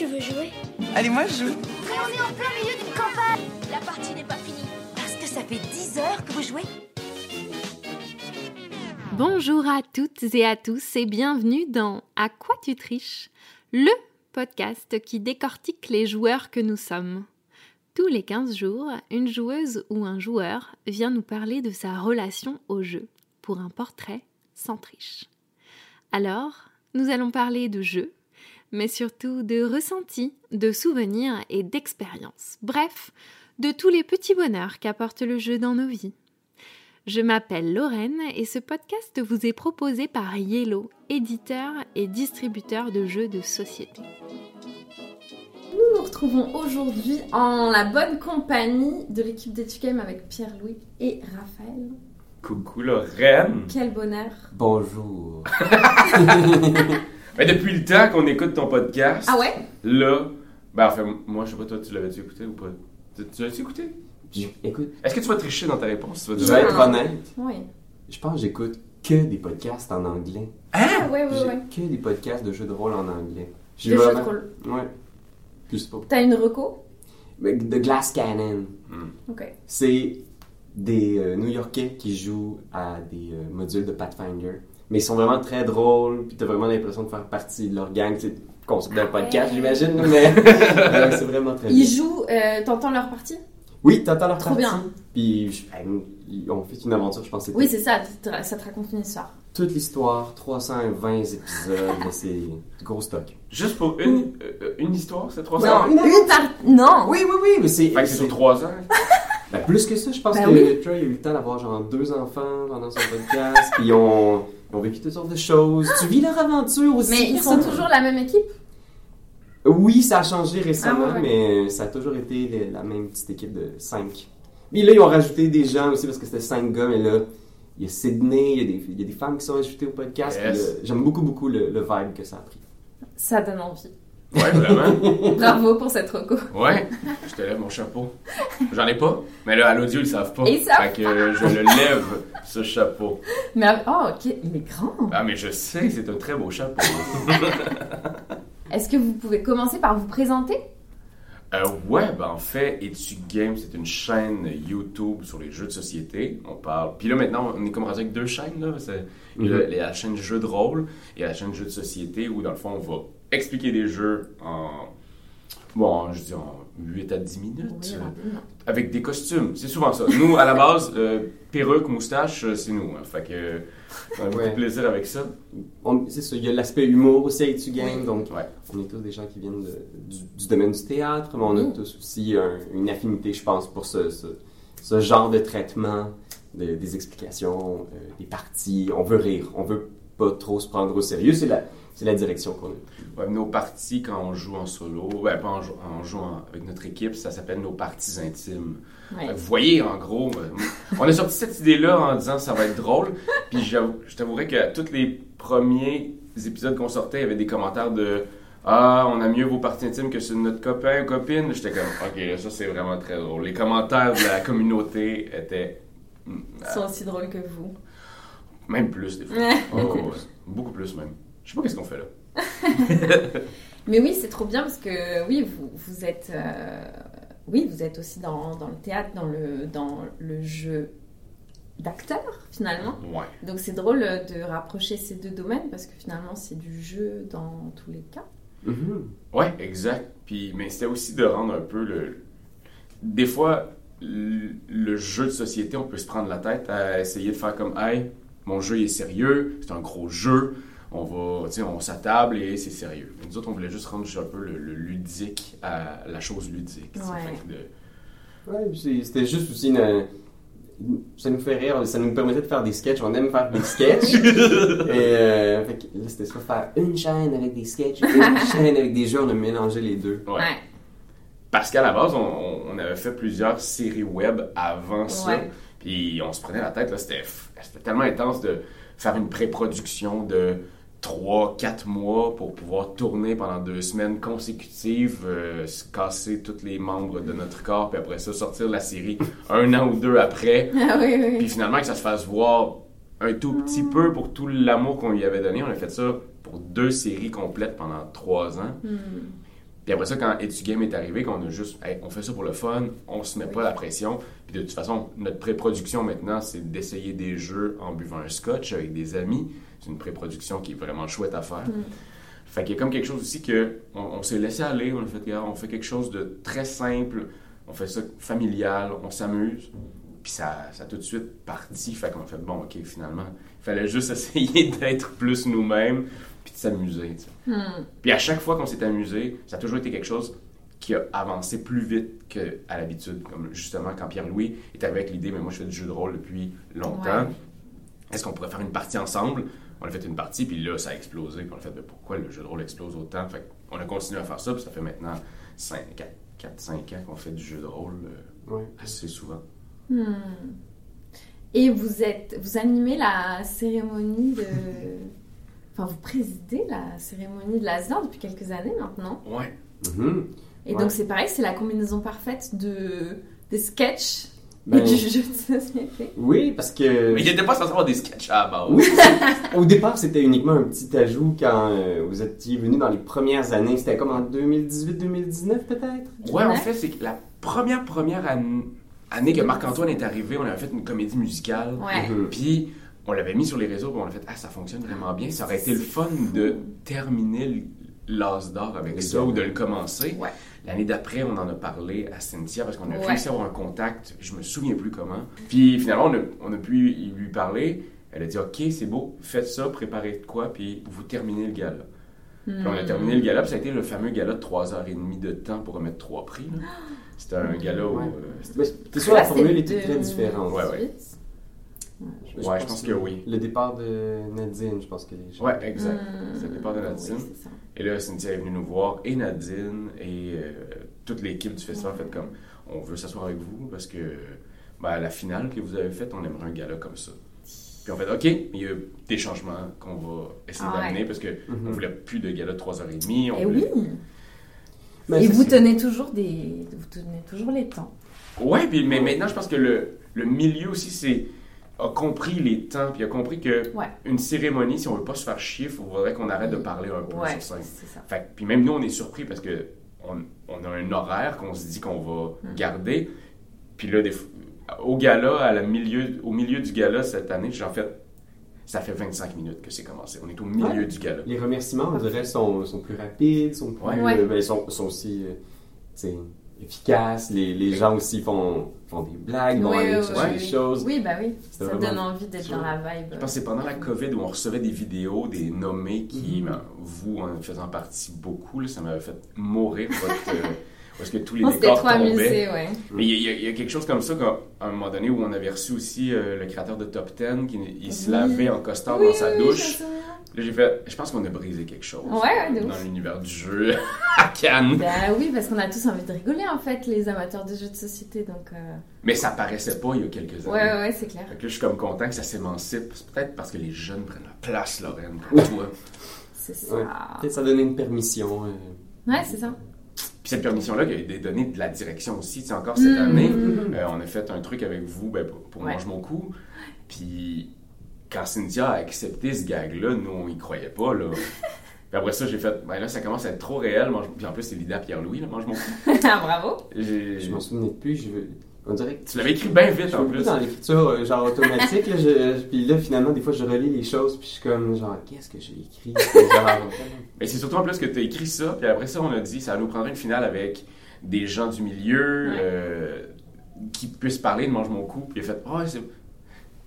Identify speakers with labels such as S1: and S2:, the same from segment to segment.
S1: tu veux jouer
S2: Allez, moi je joue.
S1: Mais on est en plein milieu d'une campagne La partie n'est pas finie. Parce que ça fait 10 heures que vous jouez
S3: Bonjour à toutes et à tous et bienvenue dans À quoi tu triches Le podcast qui décortique les joueurs que nous sommes. Tous les 15 jours, une joueuse ou un joueur vient nous parler de sa relation au jeu pour un portrait sans triche. Alors, nous allons parler de jeu, mais surtout de ressentis, de souvenirs et d'expériences. Bref, de tous les petits bonheurs qu'apporte le jeu dans nos vies. Je m'appelle Lorraine et ce podcast vous est proposé par Yellow, éditeur et distributeur de jeux de société. Nous nous retrouvons aujourd'hui en la bonne compagnie de l'équipe d'Etucam avec Pierre-Louis et Raphaël.
S4: Coucou Lorraine!
S3: Quel bonheur!
S5: Bonjour.
S4: Mais depuis le temps qu'on écoute ton podcast,
S3: Ah ouais?
S4: là, ben enfin, moi je sais pas, toi tu l'avais-tu écouté ou pas? Tu, tu l'as-tu écouté?
S5: Écoute,
S4: Est-ce que tu vas tricher dans ta réponse? Tu vas
S5: je
S4: dire,
S5: vais être honnête.
S3: Oui.
S5: Je pense que j'écoute que des podcasts en anglais.
S3: Ah ouais, ouais,
S5: J'ai
S3: ouais.
S5: que des podcasts de jeux de rôle en anglais. J'ai
S3: De jeux de rôle.
S5: Ouais. Je sais pas.
S3: T'as une reco?
S5: Mais The Glass Cannon.
S3: Ok.
S5: C'est des euh, New-Yorkais qui jouent à des euh, modules de Pathfinder. Mais ils sont vraiment très drôles, puis t'as vraiment l'impression de faire partie de leur gang. C'est concept d'un podcast, j'imagine, mais c'est vraiment très bien.
S3: Ils jouent, euh, t'entends leur partie?
S5: Oui, t'entends leur
S3: Trop
S5: partie.
S3: bien.
S5: Puis je- ben, ils ont fait une aventure, je pense. que
S3: Oui, c'est ça, ça te raconte une histoire.
S5: toute l'histoire, 320 épisodes, c'est gros stock.
S4: Juste pour une, euh, une histoire, c'est 300
S5: Non,
S3: une par... Non!
S5: Oui, oui, oui, mais c'est.
S4: Fait que c'est sur 3 ans.
S5: Ben, plus que ça, je pense
S3: Ben
S5: que
S3: oui.
S5: Troy a eu le temps d'avoir genre deux enfants pendant son podcast, puis ils ont, ils ont vécu toutes sortes de choses. Tu vis leur aventure aussi.
S3: Mais ils sont toujours la même équipe?
S5: Oui, ça a changé récemment,
S3: Ah ouais, ouais.
S5: mais ça a toujours été la même petite équipe de cinq. Puis là, ils ont rajouté des gens aussi parce que c'était cinq gars, mais là, il y a Sydney, il y a des, il y a des femmes qui sont ajoutées au podcast.
S4: Yes.
S5: J'aime beaucoup, beaucoup le, le vibe que ça a pris.
S3: Ça donne envie.
S4: Ouais, vraiment.
S3: Bravo pour cette reco.
S4: Ouais, je te lève mon chapeau. J'en ai pas, mais là, à l'audio, ils savent pas.
S3: Ils savent
S4: Fait que je le lève, ce chapeau.
S3: Mais oh, ok, il est grand.
S4: Ah, mais je sais, c'est un très beau chapeau.
S3: Est-ce que vous pouvez commencer par vous présenter?
S4: Euh, ouais, ben en fait, Etu Games, c'est une chaîne YouTube sur les jeux de société. On parle. Puis là, maintenant, on est comme rendu avec deux chaînes. Là. C'est il y a la, la chaîne jeux de rôle et la chaîne jeux de société où, dans le fond, on va expliquer des jeux en. Bon, je dis en 8 à 10 minutes.
S3: Oui,
S4: euh, avec des costumes. C'est souvent ça. Nous, à la base, euh, perruque, moustache, euh, c'est nous. hein. Fait que. on a beaucoup
S5: Ouais.
S4: de plaisir avec ça.
S5: On- C'est ça, il y a l'aspect humour aussi avec Tu Game, donc
S4: Ouais.
S5: on est tous des gens qui viennent de- du, du domaine du théâtre, mais on a tous aussi un- une affinité, je pense, pour ce, ce, ce genre de traitement, de- des explications, euh, des parties. On veut rire, on veut pas trop se prendre au sérieux, c'est la, c'est la direction qu'on a.
S4: Ouais, nos parties, quand on joue en solo, ben pas en, jou- en jouant avec notre équipe, ça s'appelle nos parties intimes.
S3: Ouais.
S4: Vous voyez, en gros, euh, on a sorti cette idée-là en disant ça va être drôle. Puis je t'avouerais que tous les premiers épisodes qu'on sortait, il y avait des commentaires de Ah, on a mieux vos parties intimes que sur notre copain ou copine. J'étais comme Ok, là, ça c'est vraiment très drôle. Les commentaires de la communauté étaient. mm,
S3: Ils sont aussi drôles que vous.
S4: Même plus des fois. Oh, beaucoup plus même. Je sais pas qu'est-ce qu'on fait là.
S3: Mais oui, c'est trop bien parce que oui, vous, vous êtes, euh, oui, vous êtes aussi dans, dans le théâtre, dans le, dans le jeu d'acteur finalement.
S4: Ouais.
S3: Donc c'est drôle de rapprocher ces deux domaines parce que finalement c'est du jeu dans tous les cas.
S5: Mhm.
S4: Ouais, exact. Puis, mais c'était aussi de rendre un peu le. Des fois, le, le jeu de société, on peut se prendre la tête à essayer de faire comme Hey, mon jeu il est sérieux, c'est un gros jeu, on va, on s'attable et c'est sérieux. Mais nous autres, on voulait juste rendre un peu le, le ludique à la chose ludique.
S3: Ouais.
S5: Ouais, c'était juste aussi une, ça nous fait rire, ça nous permettait de faire des sketchs, on aime faire des sketchs. Et euh, fait là, c'était soit faire une chaîne avec des sketchs, une chaîne avec des jeux, on a mélangé les deux.
S4: Ouais. Parce qu'à la base, on, on- on avait fait plusieurs séries web avant ça.
S3: Ouais.
S4: Puis on se prenait la tête, là, c'était, c'était tellement intense de faire une pré-production de 3-4 mois pour pouvoir tourner pendant deux semaines consécutives, euh, se casser tous les membres de notre corps, puis après ça, sortir la série un an ou deux après.
S3: Ah oui, oui,
S4: Puis finalement, que ça se fasse voir un tout petit peu pour tout l'amour qu'on lui avait donné. On a fait ça pour deux séries complètes pendant trois ans.
S3: Hmm.
S4: Puis après ça, quand Etu Game est arrivé, qu'on a juste, Hey, on fait ça pour le fun, on se met pas la pression. Puis de toute façon, notre pré-production maintenant, c'est d'essayer des jeux en buvant un scotch avec des amis. C'est une pré-production qui est vraiment chouette à faire. Fait qu'il y a comme quelque chose aussi que on, on s'est laissé aller, on a fait, on fait quelque chose de très simple, on fait ça familial, on s'amuse. Puis ça, ça a tout de suite parti. Fait qu'on a fait, bon, ok, finalement, il fallait juste essayer d'être plus nous-mêmes, puis de s'amuser.
S6: Hmm.
S4: Puis à chaque fois qu'on s'est amusé, ça a toujours été quelque chose qui a avancé plus vite qu'à l'habitude. Comme justement, quand Pierre-Louis est avec l'idée, mais moi je fais du jeu de rôle depuis longtemps,
S6: Ouais.
S4: est-ce qu'on pourrait faire une partie ensemble? On a fait une partie, puis là, ça a explosé. Puis on a fait, mais pourquoi le jeu de rôle explose autant? Fait qu'on a continué à faire ça, puis ça fait maintenant 4-5 ans qu'on fait du jeu de rôle euh,
S5: Ouais.
S4: assez souvent.
S6: Hmm. Et vous êtes, vous animez la cérémonie de, enfin vous présidez la cérémonie de l'Asdor depuis quelques années maintenant.
S4: Ouais.
S5: Mhm.
S6: Et
S5: Ouais.
S6: donc c'est pareil, c'est la combinaison parfaite de des sketchs
S5: Ben,
S6: du.
S5: Oui, parce que.
S4: Mais il n'était pas censé avoir des sketchs à la base.
S5: Oui, au départ, c'était uniquement un petit ajout quand euh, vous étiez venu dans les premières années. C'était comme en 2018-2019 peut-être?
S4: Ouais, en fait, c'est que la première, première an- année que Marc-Antoine est arrivé, on avait fait une comédie musicale.
S6: Ouais.
S5: Mhm.
S4: Puis on l'avait mis sur les réseaux, puis on a fait Ah, ça fonctionne vraiment bien. Ça aurait été le fun de terminer l'As d'or avec ça
S5: bien.
S4: ou de le commencer.
S6: Ouais.
S4: L'année d'après, on en a parlé à Cynthia parce qu'on a
S6: Ouais.
S4: réussi à avoir un contact, je me souviens plus comment. Puis finalement, on a, on a pu lui parler. Elle a dit Ok, c'est beau, faites ça, préparez de quoi, puis vous terminez le gala. Puis on a terminé le gala, puis ça a été le fameux gala de 3h30 de temps pour remettre trois prix. là. C'était un gala où.
S5: Ouais.
S4: euh,
S5: sûr, la formule était très différente.
S4: Ouais, ouais.
S6: 2018.
S4: Ouais, je pense que oui.
S5: Le départ de Nadine, je pense que les gens.
S4: Ouais, exact.
S6: Hmm.
S4: C'est le départ de Nadine.
S6: Oui, c'est ça.
S4: Et là, Cynthia est venue nous voir, et Nadine, et euh, toute l'équipe du festival, fait comme on veut s'asseoir avec vous parce que ben, à la finale que vous avez faite, on aimerait un gala comme ça. Puis on fait OK, il y a des changements qu'on va essayer
S6: Ah ouais.
S4: d'amener parce que
S5: Mhm.
S4: on voulait plus de gala de 3h30. On
S6: Et
S4: voulait-
S6: oui.
S5: Mais
S6: Et vous tenez toujours des, vous tenez toujours les temps.
S4: Ouais, puis, mais maintenant, je pense que le, le milieu aussi c'est, a compris les temps, puis a compris que
S6: Ouais.
S4: une cérémonie, si on veut pas se faire chier, il faudrait qu'on arrête de parler un peu
S6: Ouais,
S4: sur scène.
S6: c'est ça.
S4: Fait, puis même nous, on est surpris parce que on, on a un horaire qu'on se dit qu'on va
S6: Mm.
S4: garder. Puis là, des, au gala, à la milieu, au milieu du gala cette année, j'ai en fait, ça fait 25 minutes que c'est commencé. On est au milieu
S5: Ouais.
S4: du gala.
S5: Les remerciements, on dirait, sont, sont plus rapides, sont plus. Euh, ben, ils sont, sont aussi euh, efficaces. Les, les gens aussi font, font des blagues, vont
S6: Oui,
S5: aller
S6: oui,
S5: chercher
S6: oui,
S5: des choses.
S6: Oui, bah oui. Ça
S5: vraiment-
S6: donne envie d'être dans la vibe.
S4: Je pense que c'est pendant la COVID où on recevait des vidéos des nommés qui,
S5: Mhm.
S4: ben, vous en faisant partie beaucoup, là, ça m'avait fait mourir votre, parce que tous les
S6: On
S4: décors
S6: trop
S4: tombaient.
S6: amusés, ouais.
S4: Mais il y, a- y y quelque chose comme ça qu'à à un moment donné où on avait reçu aussi euh, le créateur de Top 10 qui il se
S6: Oui.
S4: lavait en costard
S6: Oui,
S4: dans sa douche. Là j'ai fait, je pense qu'on a brisé quelque chose
S6: Ouais, ouais, de
S4: dans
S6: ouf.
S4: l'univers du jeu à Cannes.
S6: Bah oui, parce qu'on a tous envie de rigoler en fait, les amateurs de jeux de société. Donc, euh,
S4: Mais ça paraissait pas il y a quelques années.
S6: ouais, ouais, c'est clair.
S4: Fait que là, je suis comme content que ça s'émancipe. C'est peut-être parce que les jeunes prennent la place, Lorraine, pour toi.
S6: C'est ça.
S5: Ouais. Peut-être ça donnait une permission. euh.
S6: Ouais, c'est ça.
S4: Puis cette permission-là, il y a été donnée de la direction aussi. Tu sais, encore cette
S6: Mhm.
S4: année,
S6: Mhm.
S4: euh, on a fait un truc avec vous ben, pour, pour
S6: Ouais.
S4: Mange mon coup. Puis quand Cynthia a accepté ce gag-là, nous, on y croyait pas. Là. Puis après ça, j'ai fait, ben là, ça commence à être trop réel. Mange- Puis en plus, c'est l'idée à Pierre-Louis, là, Mange mon coup.
S6: Ah, Bravo.
S5: Je m'en souvenais plus. Je... On dirait que
S4: Tu l'avais écrit bien vite en plus.
S5: dans l'écriture euh, genre automatique, là, je- puis là finalement des fois je relis les choses puis je suis comme genre qu'est-ce que j'ai écrit? Genre,
S4: Mais c'est surtout en plus que tu as écrit ça, puis après ça, on a dit, ça nous prendrait une finale avec des gens du milieu
S6: Ouais.
S4: euh, qui puissent parler de Mange mon coup. Puis il a fait, oh, c'est,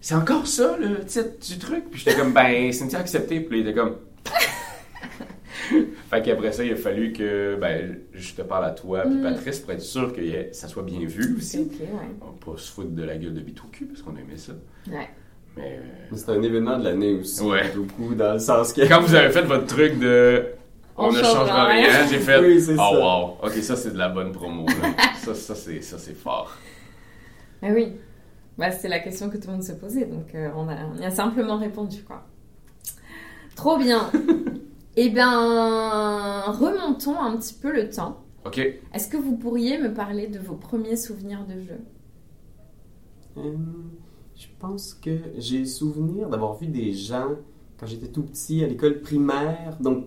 S4: c'est encore ça le titre du truc? Puis j'étais comme, ben, Cynthia accepté. Puis il était comme. fait qu'après ça, il a fallu que ben, je te parle à toi, puis
S6: Mm.
S4: Patrice, pour être sûr que ça soit bien vu aussi.
S6: ok, ouais.
S4: On va pas se foutre de la gueule de cul, parce qu'on aimait ça.
S6: Ouais.
S4: Mais euh,
S5: c'est un événement de l'année aussi
S4: Ouais.
S5: beaucoup dans le sens que
S4: quand vous avez fait votre truc de on,
S6: On
S4: ne
S6: changera rien.
S4: rien, j'ai fait
S5: Oui, c'est
S4: oh
S5: ça.
S4: wow, ok ça c'est de la bonne promo là. ça ça c'est ça c'est fort.
S6: Ah oui. Bah, c'est la question que tout le monde se posait, donc euh, on, a, on y a simplement répondu, quoi. Trop bien. Eh ben, remontons un petit peu le temps.
S4: Ok,
S6: Est-ce que vous pourriez me parler de vos premiers souvenirs de jeu?
S5: Euh, je pense que j'ai souvenir d'avoir vu des gens quand j'étais tout petit à l'école primaire donc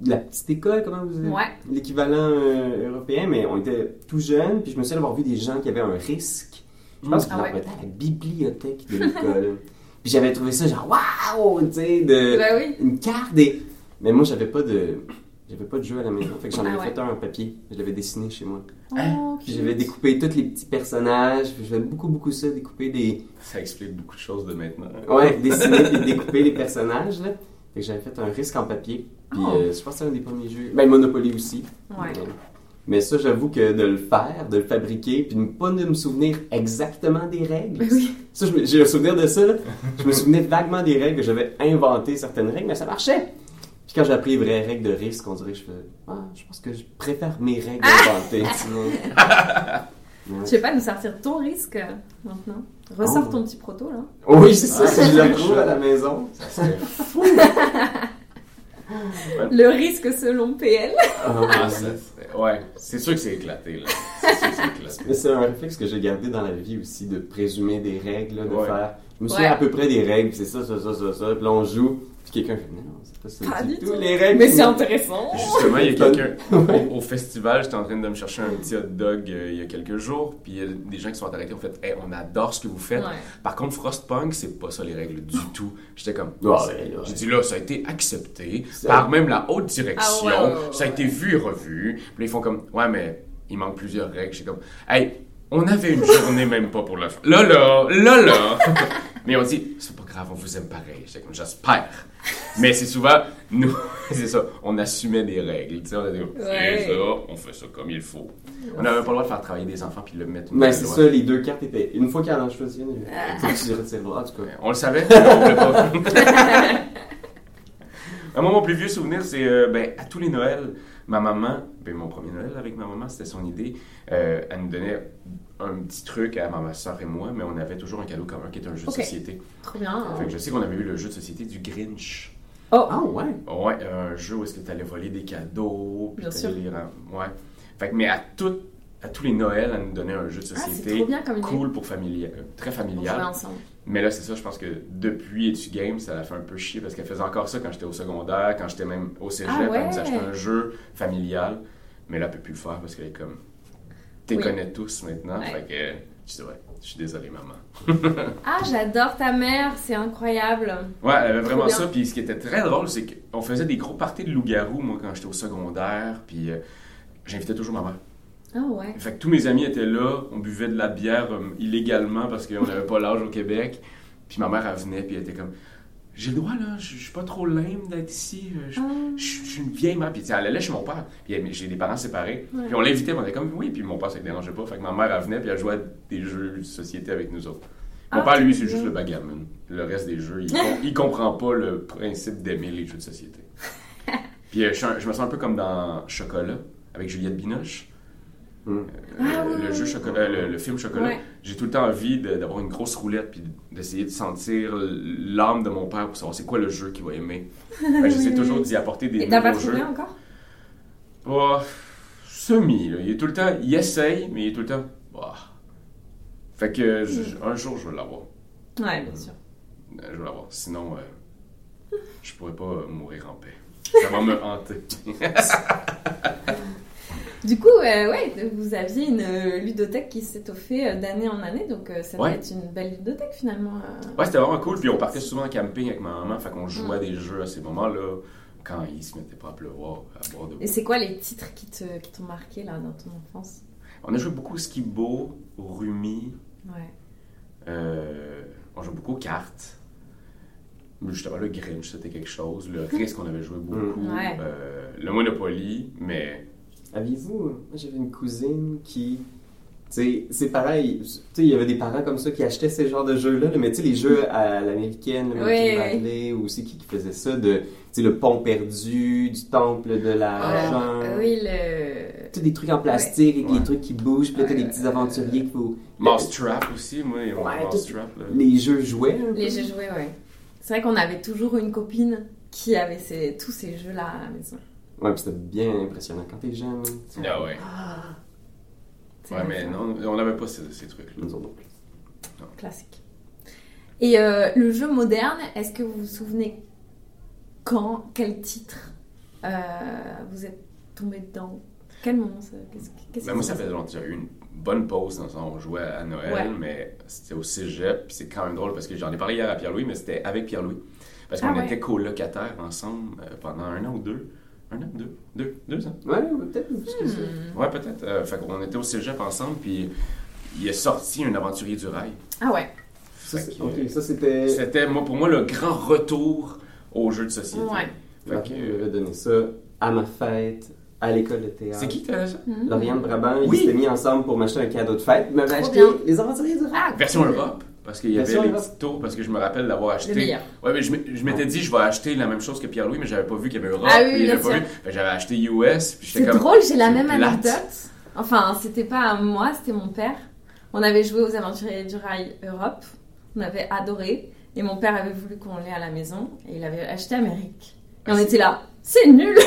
S5: de la petite école, comment vous dites?
S6: Ouais.
S5: L'équivalent euh, européen, mais on était tout jeunes, puis je me souviens d'avoir vu des gens qui avaient un risque. Je pense
S4: Mm.
S5: qu'ils
S6: Ah ouais.
S5: à la bibliothèque de l'école. puis j'avais trouvé ça genre, waouh, tu sais, de
S6: Ben oui.
S5: une carte des. Mais moi, j'avais pas de. J'avais pas de jeu à la maison, fait que j'en
S6: Ah
S5: avais
S6: ouais.
S5: fait un en papier. Je l'avais dessiné chez moi.
S6: Oh,
S5: Puis j'avais découpé tous les petits personnages. faisais beaucoup, beaucoup ça, découper des.
S4: Ça explique beaucoup de choses de maintenant.
S5: Ouais, dessiner puis découper les personnages, là. Fait que j'avais fait un risque en papier. Puis
S6: Oh.
S5: euh, je pense que c'est un des premiers jeux. Ben, Monopoly aussi.
S6: Ouais.
S5: Euh, Mais ça, j'avoue que de le faire, de le fabriquer, puis de pas de me souvenir exactement des règles.
S6: Oui.
S5: Ça, je me- j'ai un souvenir de ça, là. Je me souvenais vaguement des règles, que j'avais inventé certaines règles, mais ça marchait. Puis quand j'ai appris les vraies règles de risque, on dirait que je fais Ah, je pense que je préfère mes règles inventées. sinon. Ouais.
S6: Tu sais pas nous sortir ton risque maintenant? Ressors
S5: Oh.
S6: ton petit proto là.
S5: Oui, c'est ça,
S4: Ah,
S5: si je le à la maison.
S4: Ça serait fou.
S6: Le risque selon PL.
S5: Ah,
S4: Ah, ça Ouais, c'est sûr que c'est éclaté, là. C'est sûr que c'est éclaté.
S5: Mais c'est un réflexe que j'ai gardé dans la vie aussi, de présumer des règles, de
S4: Ouais.
S5: faire. Je me souviens
S6: Ouais.
S5: à peu près des règles, c'est ça, ça, ça, ça, ça, puis là on joue, puis quelqu'un fait non, c'est pas ça
S6: Pas
S5: du tout, les règles.
S6: Mais c'est intéressant.
S4: Justement, il y a quelqu'un au, au festival, j'étais en train de me chercher un petit hot dog euh, il y a quelques jours, puis il y a des gens qui sont arrêtés, ont fait Hey, on adore ce que vous faites.
S6: Ouais.
S4: Par contre, Frostpunk, c'est pas ça les règles du tout. J'étais comme
S5: Ouais, ouais, ouais.
S4: J'ai dit là, ça a été accepté par même la haute direction,
S6: Ah ouais, ouais, ouais,
S4: ça a été vu et revu. Puis là, ils font comme Ouais, mais il manque plusieurs règles. J'étais comme Hey, on avait une journée même pas pour le faire. Là, là, là, là. Mais on dit C'est pas grave, on vous aime pareil. J'étais comme J'espère. Mais c'est souvent, nous, c'est ça, on assumait des règles. Tu sais, on a dit
S6: Ouais.
S4: C'est ça, on fait ça comme il faut. On n'avait pas le droit de faire travailler des enfants puis le mettre nouvelle
S5: c'est ça, les deux cartes étaient. Une fois qu'il en a choisi une, il faut que tu retires l'autre, en tout cas.
S4: On le savait, mais on pas. Un moment plus vieux souvenir, c'est euh, ben, à tous les Noëls, ma maman, ben, mon premier Noël avec ma maman, c'était son idée. euh, elle nous donnait un petit truc à ma soeur et moi, mais on avait toujours un cadeau commun qui était un jeu de société.
S6: Trop bien.
S4: Fait que je sais qu'on avait eu le jeu de société du Grinch.
S6: Oh.
S5: Ah ouais?
S4: Ouais, un jeu où est-ce que tu allais voler des cadeaux, puis
S6: sûr.
S4: les Ouais. Fait que, mais à, tout, à tous les Noëls, elle nous donnait un jeu de
S6: Ah, c'est
S4: société
S6: trop bien comme idée.
S4: cool pour familial, euh, très familial.
S6: ensemble.
S4: Mais là, c'est ça, je pense que depuis Etu Game, ça l'a fait un peu chier parce qu'elle faisait encore ça quand j'étais au secondaire, quand j'étais même au cégep,
S6: Ah ouais?
S4: elle nous achetait un jeu familial. Mais là, elle peut plus le faire parce qu'elle est comme. T'es
S6: Oui.
S4: connais tous maintenant.
S6: Ouais.
S4: Fait que. Je dis, ouais, je suis désolé, maman.
S6: Ah, j'adore ta mère, c'est incroyable.
S4: Ouais, elle avait vraiment ça. Puis ce qui était très drôle, c'est qu'on faisait des gros parties de loup-garou, moi, quand j'étais au secondaire. Puis euh, j'invitais toujours ma mère.
S6: Ah ouais.
S4: Fait que tous mes amis étaient là, on buvait de la bière euh, illégalement parce qu'on n'avait pas l'âge au Québec. Puis ma mère, elle venait, puis elle était comme J'ai le droit, là, je suis pas trop lame d'être ici. euh, Je
S6: Ah.
S4: je- suis une vieille mère. Puis elle allait chez mon père. Puis j'ai des parents séparés. Puis on l'invitait, on était comme Oui, puis mon père, ça ne dérangeait pas. Fait que ma mère, elle venait, puis elle jouait à des jeux de société avec nous autres. Mon
S6: Ah,
S4: père, lui, c'est juste le backgammon. Le reste des jeux, il, il comprend pas le principe d'aimer les jeux de société. Puis euh, je, je me sens un peu comme dans Chocolat, avec Juliette Binoche.
S6: Ah,
S4: Euh,
S6: ouais,
S4: le, jeu chocolat, le, le film Chocolat,
S6: Ouais.
S4: j'ai tout le temps envie d'avoir une grosse roulette puis d'essayer de sentir l'âme de mon père pour savoir c'est quoi le jeu qu'il va aimer. Que J'essaie toujours d'y apporter des
S6: Et
S4: nouveaux jeux.
S6: encore?
S4: Bah, semi, là. Il est tout le temps, il essaye, mais il est tout le temps. bah. Fait que je- un jour je vais l'avoir.
S6: Ouais, bien sûr.
S4: Euh, Je vais l'avoir. Sinon, euh, je pourrais pas mourir en paix. Ça va me hanter.
S6: Du coup, euh, ouais, vous aviez une euh, ludothèque qui s'étoffait euh, d'année en année, donc euh, ça
S4: Ouais.
S6: doit être une belle ludothèque finalement. euh.
S4: Ouais, c'était vraiment cool. Puis on partait souvent en camping avec ma maman. Fait qu'on jouait à des jeux à ces moments-là quand il se mettait pas à pleuvoir, à boire de
S6: Et c'est quoi les titres qui te qui t'ont marqué là dans ton enfance?
S4: On a joué beaucoup au Skibo, au Rumi.
S6: Ouais.
S4: Euh, on jouait beaucoup aux cartes. Mais Justement, le Grinch, c'était quelque chose. Le risque, on avait joué beaucoup.
S6: Mm. Ouais.
S4: Euh, le Monopoly, mais
S5: Aviez-vous, moi j'avais une cousine qui. C'est pareil. Tu sais, il y avait des parents comme ça qui achetaient ces genres de jeux-là, là, mais tu sais, les jeux à l'américaine, le
S6: Oui,
S5: ou aussi qui, qui faisait ça, de, tu sais, le pont perdu, du temple de l'argent.
S6: Euh, oui, le.
S5: Tu sais, des trucs en plastique avec
S4: Ouais.
S5: des trucs qui bougent, puis là, t'as des petits aventuriers qu'il faut.
S4: Mousetrap aussi, moi, il y a
S5: Ouais,
S4: Mousetrap.
S5: Les jeux jouets. un peu?
S6: Les jeux joués, ouais. C'est vrai qu'on avait toujours une copine qui avait ces- tous ces jeux-là à la maison.
S5: Ouais, puis c'était bien impressionnant quand t'es jeune. tu.
S4: Ah ouais.
S6: C'est
S4: Ouais, mais
S6: ça.
S4: non, on n'avait pas ces, ces trucs-là.
S5: Nous autres non plus.
S6: Classique. Et euh, le jeu moderne, est-ce que vous vous souvenez quand, quel titre
S3: euh, vous êtes tombé dedans? Quel moment ça Qu'est-ce qu'est-ce
S4: Ben,
S3: qui
S4: moi, ça fait. J'ai eu une bonne pause dans le sens où on jouait à Noël,
S3: Ouais.
S4: mais c'était au cégep. Puis c'est quand même drôle parce que j'en ai parlé hier à Pierre-Louis, mais c'était avec Pierre-Louis. Parce qu'on
S3: Ah ouais.
S4: était colocataires ensemble euh, pendant un an ou deux. Un an, deux, deux, deux ans.
S5: Ouais, peut-être.
S3: Hmm.
S4: Ouais, peut-être. Euh, fait qu'on était au cégep ensemble, puis il est sorti un aventurier du rail.
S3: Ah ouais.
S5: Ça,
S4: que,
S5: ok, ça c'était.
S4: C'était, moi, pour moi, le grand retour aux jeux de société.
S3: Ouais.
S4: Fait que,
S5: m'avait donné ça à ma fête, à l'école de théâtre.
S4: c'est qui qui avait ça?
S3: Hmm.
S5: Lauriane Brabant, ils
S4: Oui.
S5: s'étaient mis ensemble pour m'acheter un cadeau de fête. Ils m'avaient acheté
S3: bien.
S5: les aventuriers du rail.
S3: Ah,
S4: Version. Europe, parce qu'il y avait les petits tours, parce que je me rappelle d'avoir acheté. Ouais, mais je m'étais dit, je vais acheter la même chose que Pierre-Louis, mais j'avais pas vu qu'il y avait Europe.
S3: Ah oui,
S4: j'avais pas vu. Que j'avais acheté US,
S3: C'est drôle, j'ai la même
S4: plate.
S3: anecdote. Enfin, c'était pas moi, c'était mon père. On avait joué aux Aventuriers du Rail Europe. On avait adoré. Et mon père avait voulu qu'on l'ait à la maison. Et il avait acheté Amérique. Et on
S4: Ah,
S3: était là. C'est nul
S4: Oui,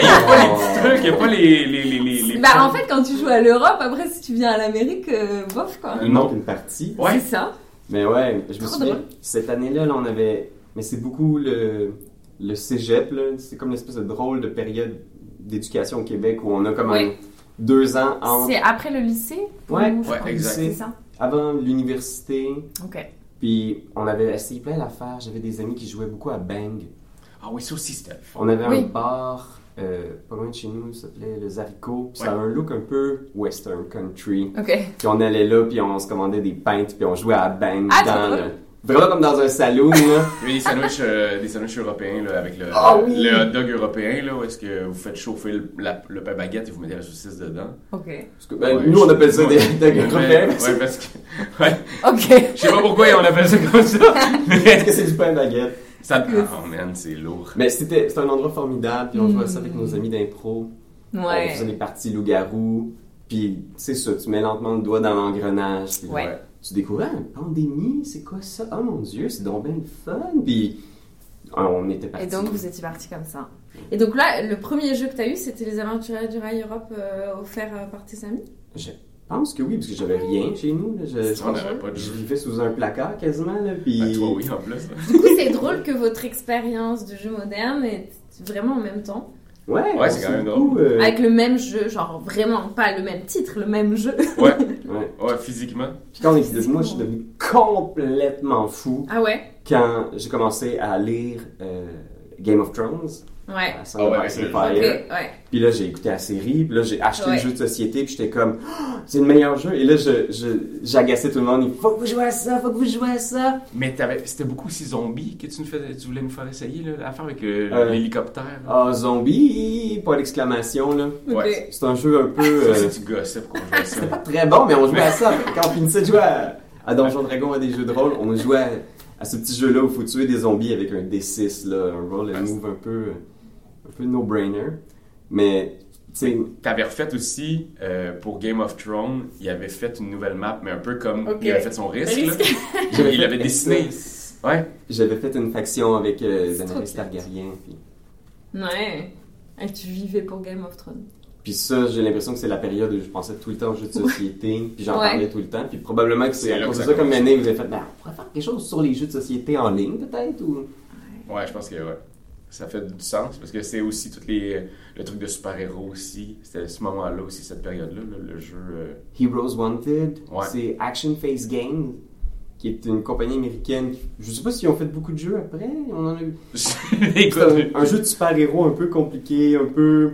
S4: il n'y a pas les petits trucs, il n'y a pas les. les, les, les, les
S3: Bah en fait, quand tu joues à l'Europe, après si tu viens à l'Amérique, euh, bof quoi.
S5: Il manque une partie.
S4: Ouais.
S3: C'est ça.
S5: Mais ouais, je me souviens, cette année-là, là, on avait. Mais c'est beaucoup le, le cégep, là. C'est comme une espèce de drôle de période d'éducation au Québec où on a comme
S3: Oui.
S5: un- deux ans entre.
S3: C'est après le lycée? Pour
S5: Ouais,
S3: je
S4: ouais, exact.
S3: Ça?
S5: Avant l'université.
S3: Ok.
S5: Puis on avait essayé plein d'affaires. J'avais des amis qui jouaient beaucoup à Bang.
S4: Ah oui, ça aussi, c'était.
S5: On avait
S3: Oui.
S5: un bar euh, pas loin de chez nous, ça s'appelait le Zarico. Puis Ça avait un look un peu western country. Puis on allait là, puis on se commandait des pintes, puis on jouait à Bang
S3: Ah,
S5: dans le... Vraiment comme dans un saloon, là.
S4: Il y avait des sandwichs, euh, des sandwichs européens là, avec le,
S5: Ah oui!
S4: le hot dog européen, là, où est-ce que vous faites chauffer le, la- le pain baguette et vous mettez la saucisse dedans.
S3: Ok.
S5: Parce que, ben,
S4: Ouais,
S5: nous, on appelle ça des hot dogs européens.
S4: ouais, parce que. Ouais,
S3: Ok.
S4: je sais pas pourquoi on appelle ça comme ça.
S5: Est-ce
S4: Mais
S5: que c'est du pain baguette?
S4: Ça. Oh man, c'est lourd.
S5: Mais c'était c'était un endroit formidable, puis on jouait ça avec
S3: Mm.
S5: nos amis d'impro. On
S3: Ouais.
S5: faisait des parties loup-garou. Puis, c'est ça, tu mets lentement le doigt dans l'engrenage.
S3: Ouais.
S5: Tu découvrais une pandémie, c'est quoi ça? Oh mon dieu, c'est donc bien fun. Puis, on était partis.
S3: Et donc vous étiez parti comme ça. Et donc là, le premier jeu que tu as eu, c'était les Aventuriers du Rail Europe euh, offerts euh, par tes amis?
S5: Je pense que oui, parce que j'avais rien chez nous. Là. Je,
S4: On n'avait pas de
S5: je
S4: jeu.
S5: vivais sous un placard quasiment. Là, puis...
S4: Ben, toi, oui, en plus.
S3: Du coup, c'est drôle que votre expérience de jeu moderne est vraiment en même temps.
S5: Ouais,
S4: Ouais, c'est quand même
S5: beaucoup, euh,
S3: Avec le même jeu, genre vraiment pas le même titre, le même jeu.
S4: Ouais,
S5: ouais.
S4: ouais, physiquement.
S5: Puis quand on est moi, je suis devenu complètement fou
S3: Ah ouais?
S5: quand j'ai commencé à lire euh, Game of Thrones.
S3: Ouais.
S5: Fire.
S3: Ok, ouais.
S5: Puis là, j'ai écouté la série, puis là, j'ai acheté
S3: Ouais.
S5: le jeu de société, puis j'étais comme, Ah, c'est le meilleur jeu. Et là, je, je, j'agaçais tout le monde. Il faut que vous jouiez à ça, faut que vous jouiez à ça.
S4: Mais t'avais- c'était beaucoup aussi zombies que tu, nous fais- tu voulais nous faire essayer, là, l'affaire avec le-
S5: Euh,
S4: l'hélicoptère.
S5: Ah, zombie, pas d'exclamation, là. C'est un jeu un peu.
S4: Ça,
S5: euh,
S4: c'est du gossip qu'on jouait à ça.
S5: C'était pas très bon, mais on jouait à ça. Quand on finissait de jouer à, à Donjon Dragon, à des jeux de rôle, on jouait à, à ce petit jeu-là où il faut tuer des zombies avec un D6, là, un roll and move un peu, un peu no-brainer. Mais, tu sais,
S4: T'avais refait aussi, euh, pour Game of Thrones, il avait fait une nouvelle map, mais un peu comme il avait fait son risque. là. Il avait dessiné. Ouais.
S5: J'avais fait une faction avec euh,
S3: C'est trop
S5: Daenerys
S3: cute.
S5: Targaryen. Puis,
S3: Ouais. Et tu vivais pour Game of Thrones.
S5: puis ça, j'ai l'impression que c'est la période où je pensais tout le temps aux jeux de société, puis j'en
S3: Ouais.
S5: parlais tout le temps. Puis probablement que c'est à cause de
S4: ça
S5: ça, comme année, vous avez fait, ben, on pourrait faire quelque chose sur les jeux de société en ligne, peut-être, ou...
S4: Ouais, je pense que ouais. Ça fait du sens parce que c'est aussi tous les le truc de super-héros aussi. C'était ce moment-là aussi, cette période-là, là, le jeu. euh,
S5: Heroes Wanted,
S4: Ouais.
S5: c'est Action Face Games, qui est une compagnie américaine. Je sais pas s'ils ont fait beaucoup de jeux après. On en a eu. Un, un jeu de super-héros un peu compliqué, un peu.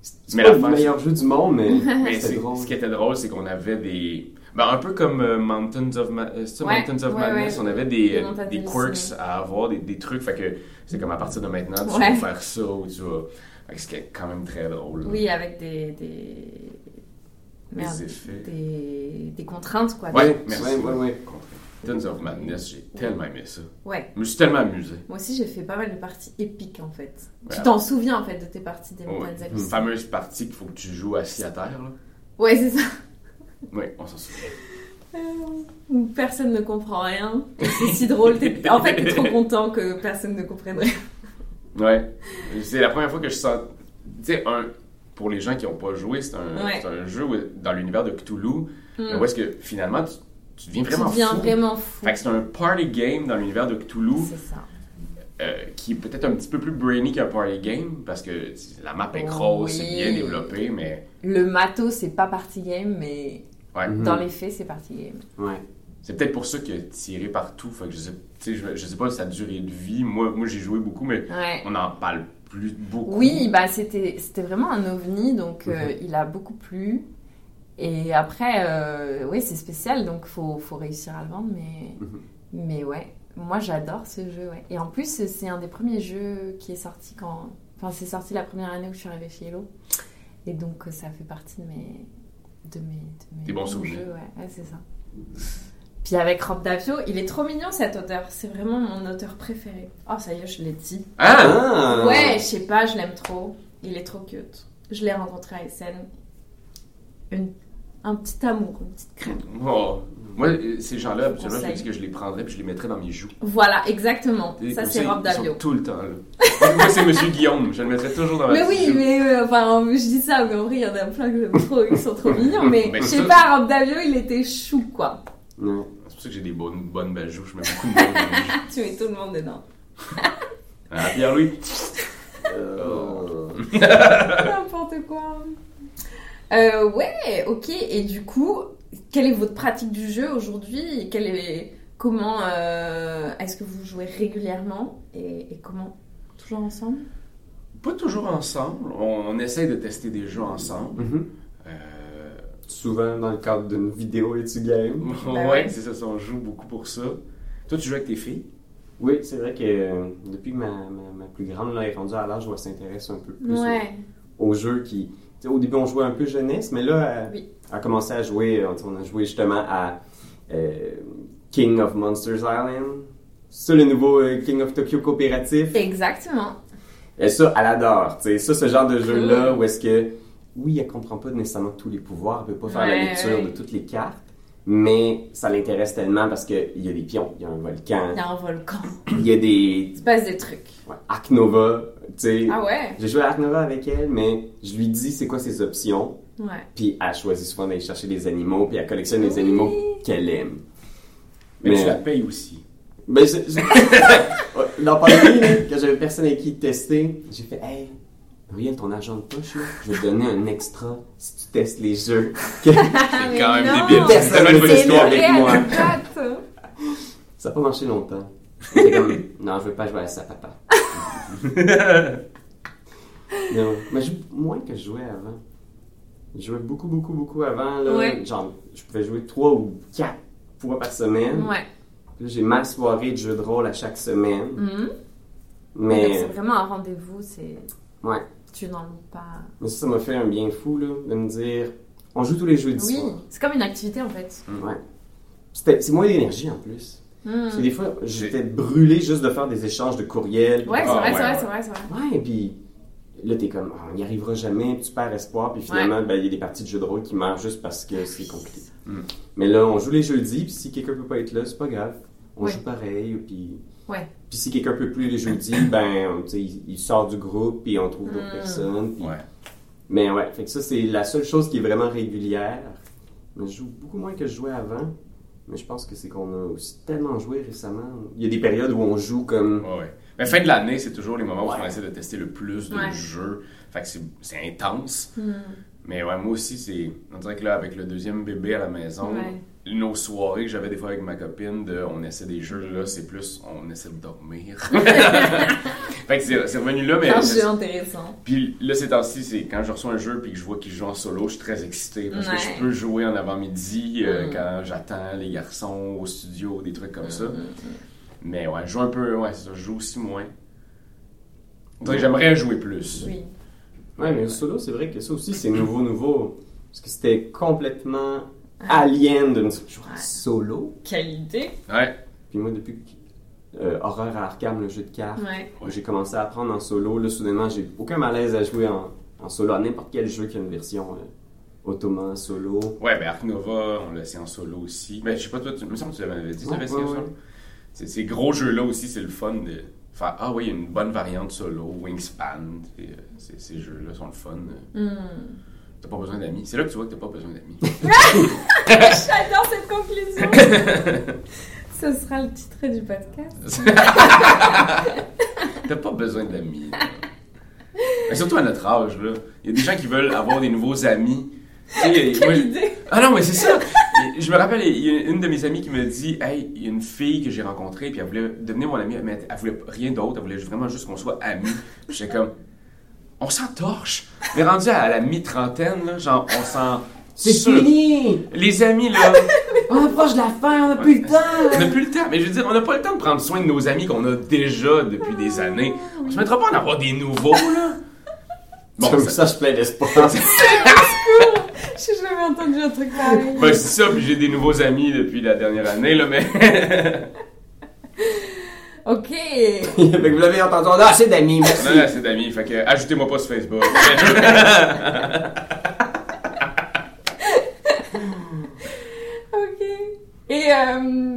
S5: C'est pas le meilleur jeu du monde, mais.
S4: mais c'est-
S5: drôle.
S4: ce qui était drôle, c'est qu'on avait des. Ben, un peu comme euh, Mountains of, Ma- euh,
S3: Ouais,
S4: Mountains of
S3: ouais,
S4: Madness,
S3: ouais.
S4: on avait
S3: Des
S4: des, des quirks à avoir, des, des trucs. Fait que c'est comme à partir de maintenant, tu
S3: Ouais.
S4: vas faire ça ou tu vas. Fait que c'est quand même très drôle. là.
S3: Oui, avec des. des... Merde.
S4: effets.
S3: Des... des contraintes, quoi.
S4: Ouais,
S5: Ouais,
S4: merci.
S5: ouais, ouais, ouais.
S4: Mountains of Madness, j'ai tellement aimé ça.
S3: Ouais.
S4: Je me suis tellement amusé.
S3: Moi aussi, j'ai fait pas mal de parties épiques, en fait.
S4: Ouais.
S3: Tu t'en souviens, en fait, de tes parties des
S4: Ouais.
S3: montagnes
S4: Une
S3: hallucinées?
S4: fameuse partie qu'il faut que tu joues assis à terre. Là.
S3: Ouais, c'est ça.
S4: Oui, on s'en souvient.
S3: Où personne ne comprend rien. C'est si drôle. En fait, t'es trop content que personne ne comprenne rien.
S4: Ouais. C'est la première fois que je sens. Tu sais, un. Pour les gens qui n'ont pas joué, c'est un,
S3: Ouais.
S4: c'est un jeu où- dans l'univers de Cthulhu.
S3: Hmm.
S4: où est-ce que finalement tu, tu deviens
S3: Tu
S4: vraiment
S3: deviens
S4: fou.
S3: vraiment fou.
S4: Fait que c'est un party game dans l'univers de Cthulhu.
S3: C'est ça.
S4: euh, qui est peut-être un petit peu plus brainy qu'un party game, parce que la map est grosse, c'est bien développé, mais
S3: Le matos, c'est pas party game, mais
S4: ouais.
S5: Mhm.
S3: dans les faits, c'est game.
S5: Ouais.
S4: C'est peut-être pour ça qu'il a tiré partout. Fait que je sais, je, je sais pas sa durée de vie. Moi, moi j'ai joué beaucoup, mais
S3: Ouais.
S4: on n'en parle plus beaucoup.
S3: Oui, bah c'était c'était vraiment un ovni, donc euh,
S5: Mhm.
S3: il a beaucoup plu. Et après, euh, oui, c'est spécial, donc faut, faut réussir à le vendre, mais,
S5: Mhm.
S3: mais ouais, moi j'adore ce jeu, ouais. Et en plus, c'est un des premiers jeux qui est sorti quand. Enfin, c'est sorti la première année où je suis arrivée chez Hello. Et donc, ça fait partie de mes. De mes. de mes
S4: Des bons souvenirs.
S3: ouais, ouais c'est ça. Puis avec Rob Davio, il est trop mignon cet auteur, c'est vraiment mon auteur préféré. Oh, ça y est, je l'ai dit.
S4: Ah!
S5: Ah!
S3: Ouais, je sais pas, je l'aime trop. Il est trop cute. Je l'ai rencontré à SN. Une, un petit amour, une petite crème.
S4: Oh. Moi, ces gens-là, habituellement, je me dis que je les prendrais puis je les mettrais dans mes joues.
S3: Voilà, exactement.
S4: Et
S3: Ça, c'est Rob
S4: ils sont
S3: Davio.
S4: tout le temps là. Moi, c'est Monsieur Guillaume. Je le mettrais toujours dans ma
S3: Mais oui,
S4: joue.
S3: mais euh, enfin, je dis ça, mais en vrai, il y en a plein que j'aime trop, ils sont trop mignons. Mais
S4: Mais
S3: je sais
S4: ça-
S3: pas, Rob Davio, il était chou, quoi.
S5: Ouais.
S4: C'est pour ça que j'ai des bonnes, bonnes belles joues. Je mets beaucoup de monde dans mes joues.
S3: Tu mets tout le monde dedans.
S4: Ah, Pierre-Louis?
S5: Euh,
S3: N'importe quoi. Euh, ouais, ok. Et du coup, quelle est votre pratique du jeu aujourd'hui Quelle est comment euh, est-ce que vous jouez régulièrement et, et comment? Toujours ensemble?
S4: Pas toujours ensemble. On, on essaye de tester des jeux ensemble.
S5: mhm.
S4: Euh,
S5: Souvent dans le cadre d'une vidéo et du game.
S3: Ben
S4: ouais,
S3: ouais.
S4: c'est ça, ça, on joue beaucoup pour ça. Toi, tu joues avec tes filles?
S5: Oui, c'est vrai que euh, depuis que ma, ma, ma plus grande là, est rendue à l'âge où elle s'intéresse un peu plus
S3: Ouais.
S5: aux, aux jeux qui. Au début, on jouait un peu jeunesse, mais là, elle,
S3: Oui.
S5: elle a commencé à jouer. euh, On a joué justement à euh, King of Monsters Island. C'est le nouveau euh, King of Tokyo coopératif.
S3: Exactement.
S5: Et ça, elle adore. tu sais. Ça, ce genre de jeu-là où est-ce que, oui, elle comprend pas nécessairement tous les pouvoirs, elle peut pas faire la lecture
S3: ouais.
S5: de toutes les cartes, mais ça l'intéresse tellement parce qu'il y a des pions, il y a un volcan,
S3: Il y a un volcan.
S5: il y a des
S3: Il se passe des trucs.
S5: ouais, Ark Nova, tu sais.
S3: Ah ouais?
S5: J'ai joué à Ark Nova avec elle, mais je lui dis c'est quoi ses options,
S3: Ouais.
S5: puis elle choisit souvent d'aller chercher des animaux, puis elle collectionne les
S3: Oui.
S5: animaux qu'elle aime.
S4: Mais,
S5: Mais-
S4: tu la payes aussi.
S5: Ben, je, je- dans la pandémie, là, quand j'avais personne avec qui tester, j'ai fait Hey, Ariel, ton argent de poche, là, je vais te donner un extra si tu testes les jeux.
S3: Mais
S4: quand même
S3: non,
S4: débile.
S5: C'est tellement une bonne
S3: C'est
S5: histoire avec moi.
S3: anecdote.
S5: Ça n'a pas marché longtemps. Comme Non, je veux pas jouer à ça, papa. Ouais. Mais je joue moins que je jouais avant. Je jouais beaucoup, beaucoup, beaucoup avant. Là.
S3: Ouais.
S5: Genre, je pouvais jouer trois ou quatre fois par semaine.
S3: Ouais.
S5: Là, j'ai ma soirée de jeux de rôle à chaque semaine.
S3: Mhm.
S5: Mais,
S3: C'est vraiment un rendez-vous, c'est.
S5: ouais.
S3: Tu n'en pas.
S5: Mais ça, ça m'a fait un bien fou, là, de me dire, on joue tous les jeudis
S3: Oui, c'est comme une activité en fait.
S5: Ouais. C'était- C'est moins d'énergie en plus.
S3: Mhm.
S5: Parce que des fois, j'étais brûlé juste de faire des échanges de courriels.
S3: Ouais, c'est
S4: Ah,
S3: vrai,
S4: ouais,
S3: c'est vrai,
S4: ouais.
S3: c'est vrai, c'est vrai.
S5: Ouais, et puis là, t'es comme, Ah, on n'y arrivera jamais, puis tu perds espoir, puis finalement, ben, il y a des parties de jeux de rôle qui meurent juste parce que c'est compliqué.
S4: Mm.
S5: Mais là, on joue les jeudis, puis si quelqu'un peut pas être là, c'est pas grave. On
S3: Ouais.
S5: joue pareil, puis.
S3: Ouais.
S5: Puis si quelqu'un peut plus les jeudis, ben, tu sais, il, il sort du groupe, puis on trouve d'autres
S3: Mm.
S5: personnes. puis-
S4: Ouais.
S5: Mais ouais, fait que ça, c'est la seule chose qui est vraiment régulière. Mais je joue beaucoup moins que je jouais avant. Mais je pense que c'est qu'on a aussi tellement joué récemment. Il y a des périodes où on joue comme.
S4: Ouais, ouais. Mais fin de l'année, c'est toujours les moments où
S5: Ouais.
S4: on essaie de tester le plus de
S3: Ouais.
S4: jeux. Fait que c'est- intense.
S3: Mhm.
S4: Mais ouais, moi aussi, c'est. On dirait que là, avec le deuxième bébé à la maison,
S3: Ouais.
S4: Nos soirées que j'avais des fois avec ma copine, de, on essaie des jeux, là, c'est plus. On essaie de dormir. fait que c'est revenu là, mais.
S3: C'est intéressant.
S4: Puis là, ces temps-ci, c'est quand je reçois un jeu puis que je vois qu'il joue en solo, je suis très excité parce
S3: Ouais.
S4: que je peux jouer en avant-midi euh,
S3: Mm.
S4: quand j'attends les garçons au studio, des trucs comme ça.
S3: Mhm.
S4: Mais ouais, je joue un peu, ouais, c'est ça, je joue aussi moins. Que j'aimerais jouer plus.
S3: Oui.
S5: Ouais, mais le solo, c'est vrai que ça aussi, c'est nouveau, nouveau. Parce que c'était complètement. Alien de en
S3: Ouais.
S5: solo.
S3: Qualité.
S4: Ouais,
S5: Puis moi, depuis euh, Horreur à Arkham, le jeu de cartes,
S3: Ouais.
S5: j'ai commencé à apprendre en solo, là, soudainement, j'ai aucun malaise à jouer en, en solo à n'importe quel jeu qui a une version euh, automate, solo.
S4: ouais, ben Ark Nova, on l'a essayé en solo aussi. Ben, je sais pas, toi, tu me semble que tu l'avais dit, tu l'avais essayé en
S5: ouais,
S4: solo. Ces gros jeux-là aussi, c'est le fun de faire Ah oui, il y a une bonne variante solo, Wingspan. et, euh, ces, jeux-là sont le fun. Euh,
S3: Mhm.
S4: T'as pas besoin d'amis. C'est là que tu vois que t'as pas besoin d'amis.
S3: J'adore cette conclusion. Ce sera le titre du podcast.
S4: T'as pas besoin d'amis. Mais surtout à notre âge, là. Il y a des gens qui veulent avoir des nouveaux amis. Moi,
S3: idée!
S4: ah non, mais c'est ça! Je me rappelle, il y a une de mes amies qui me dit Hey, il y a une fille que j'ai rencontrée, puis elle voulait devenir mon amie, mais elle voulait rien d'autre, elle voulait vraiment juste qu'on soit amis. J'étais comme On s'en torche! Mais rendu à la mi-trentaine, là, genre, on s'en.
S5: C'est fini!
S4: Les amis, là,
S5: On approche de la fin, on a plus le
S4: on
S5: temps!
S4: n'a plus le temps. Mais je veux dire, on n'a pas le temps de prendre soin de nos amis qu'on a déjà depuis des années. On se mettra pas à en avoir des nouveaux, là. Bon,
S5: Comme
S4: ça-
S5: ça, je plein d'espoir.
S3: J'ai jamais entendu un truc pareil.
S4: Ben, c'est ça, puis j'ai des nouveaux amis depuis la dernière année, là, mais.
S3: Ok.
S5: Fait que vous l'avez entendu, on a assez d'amis, merci.
S4: Non, non, c'est d'amis, fait que ajoutez-moi pas sur Facebook.
S3: Ok. Et, euh,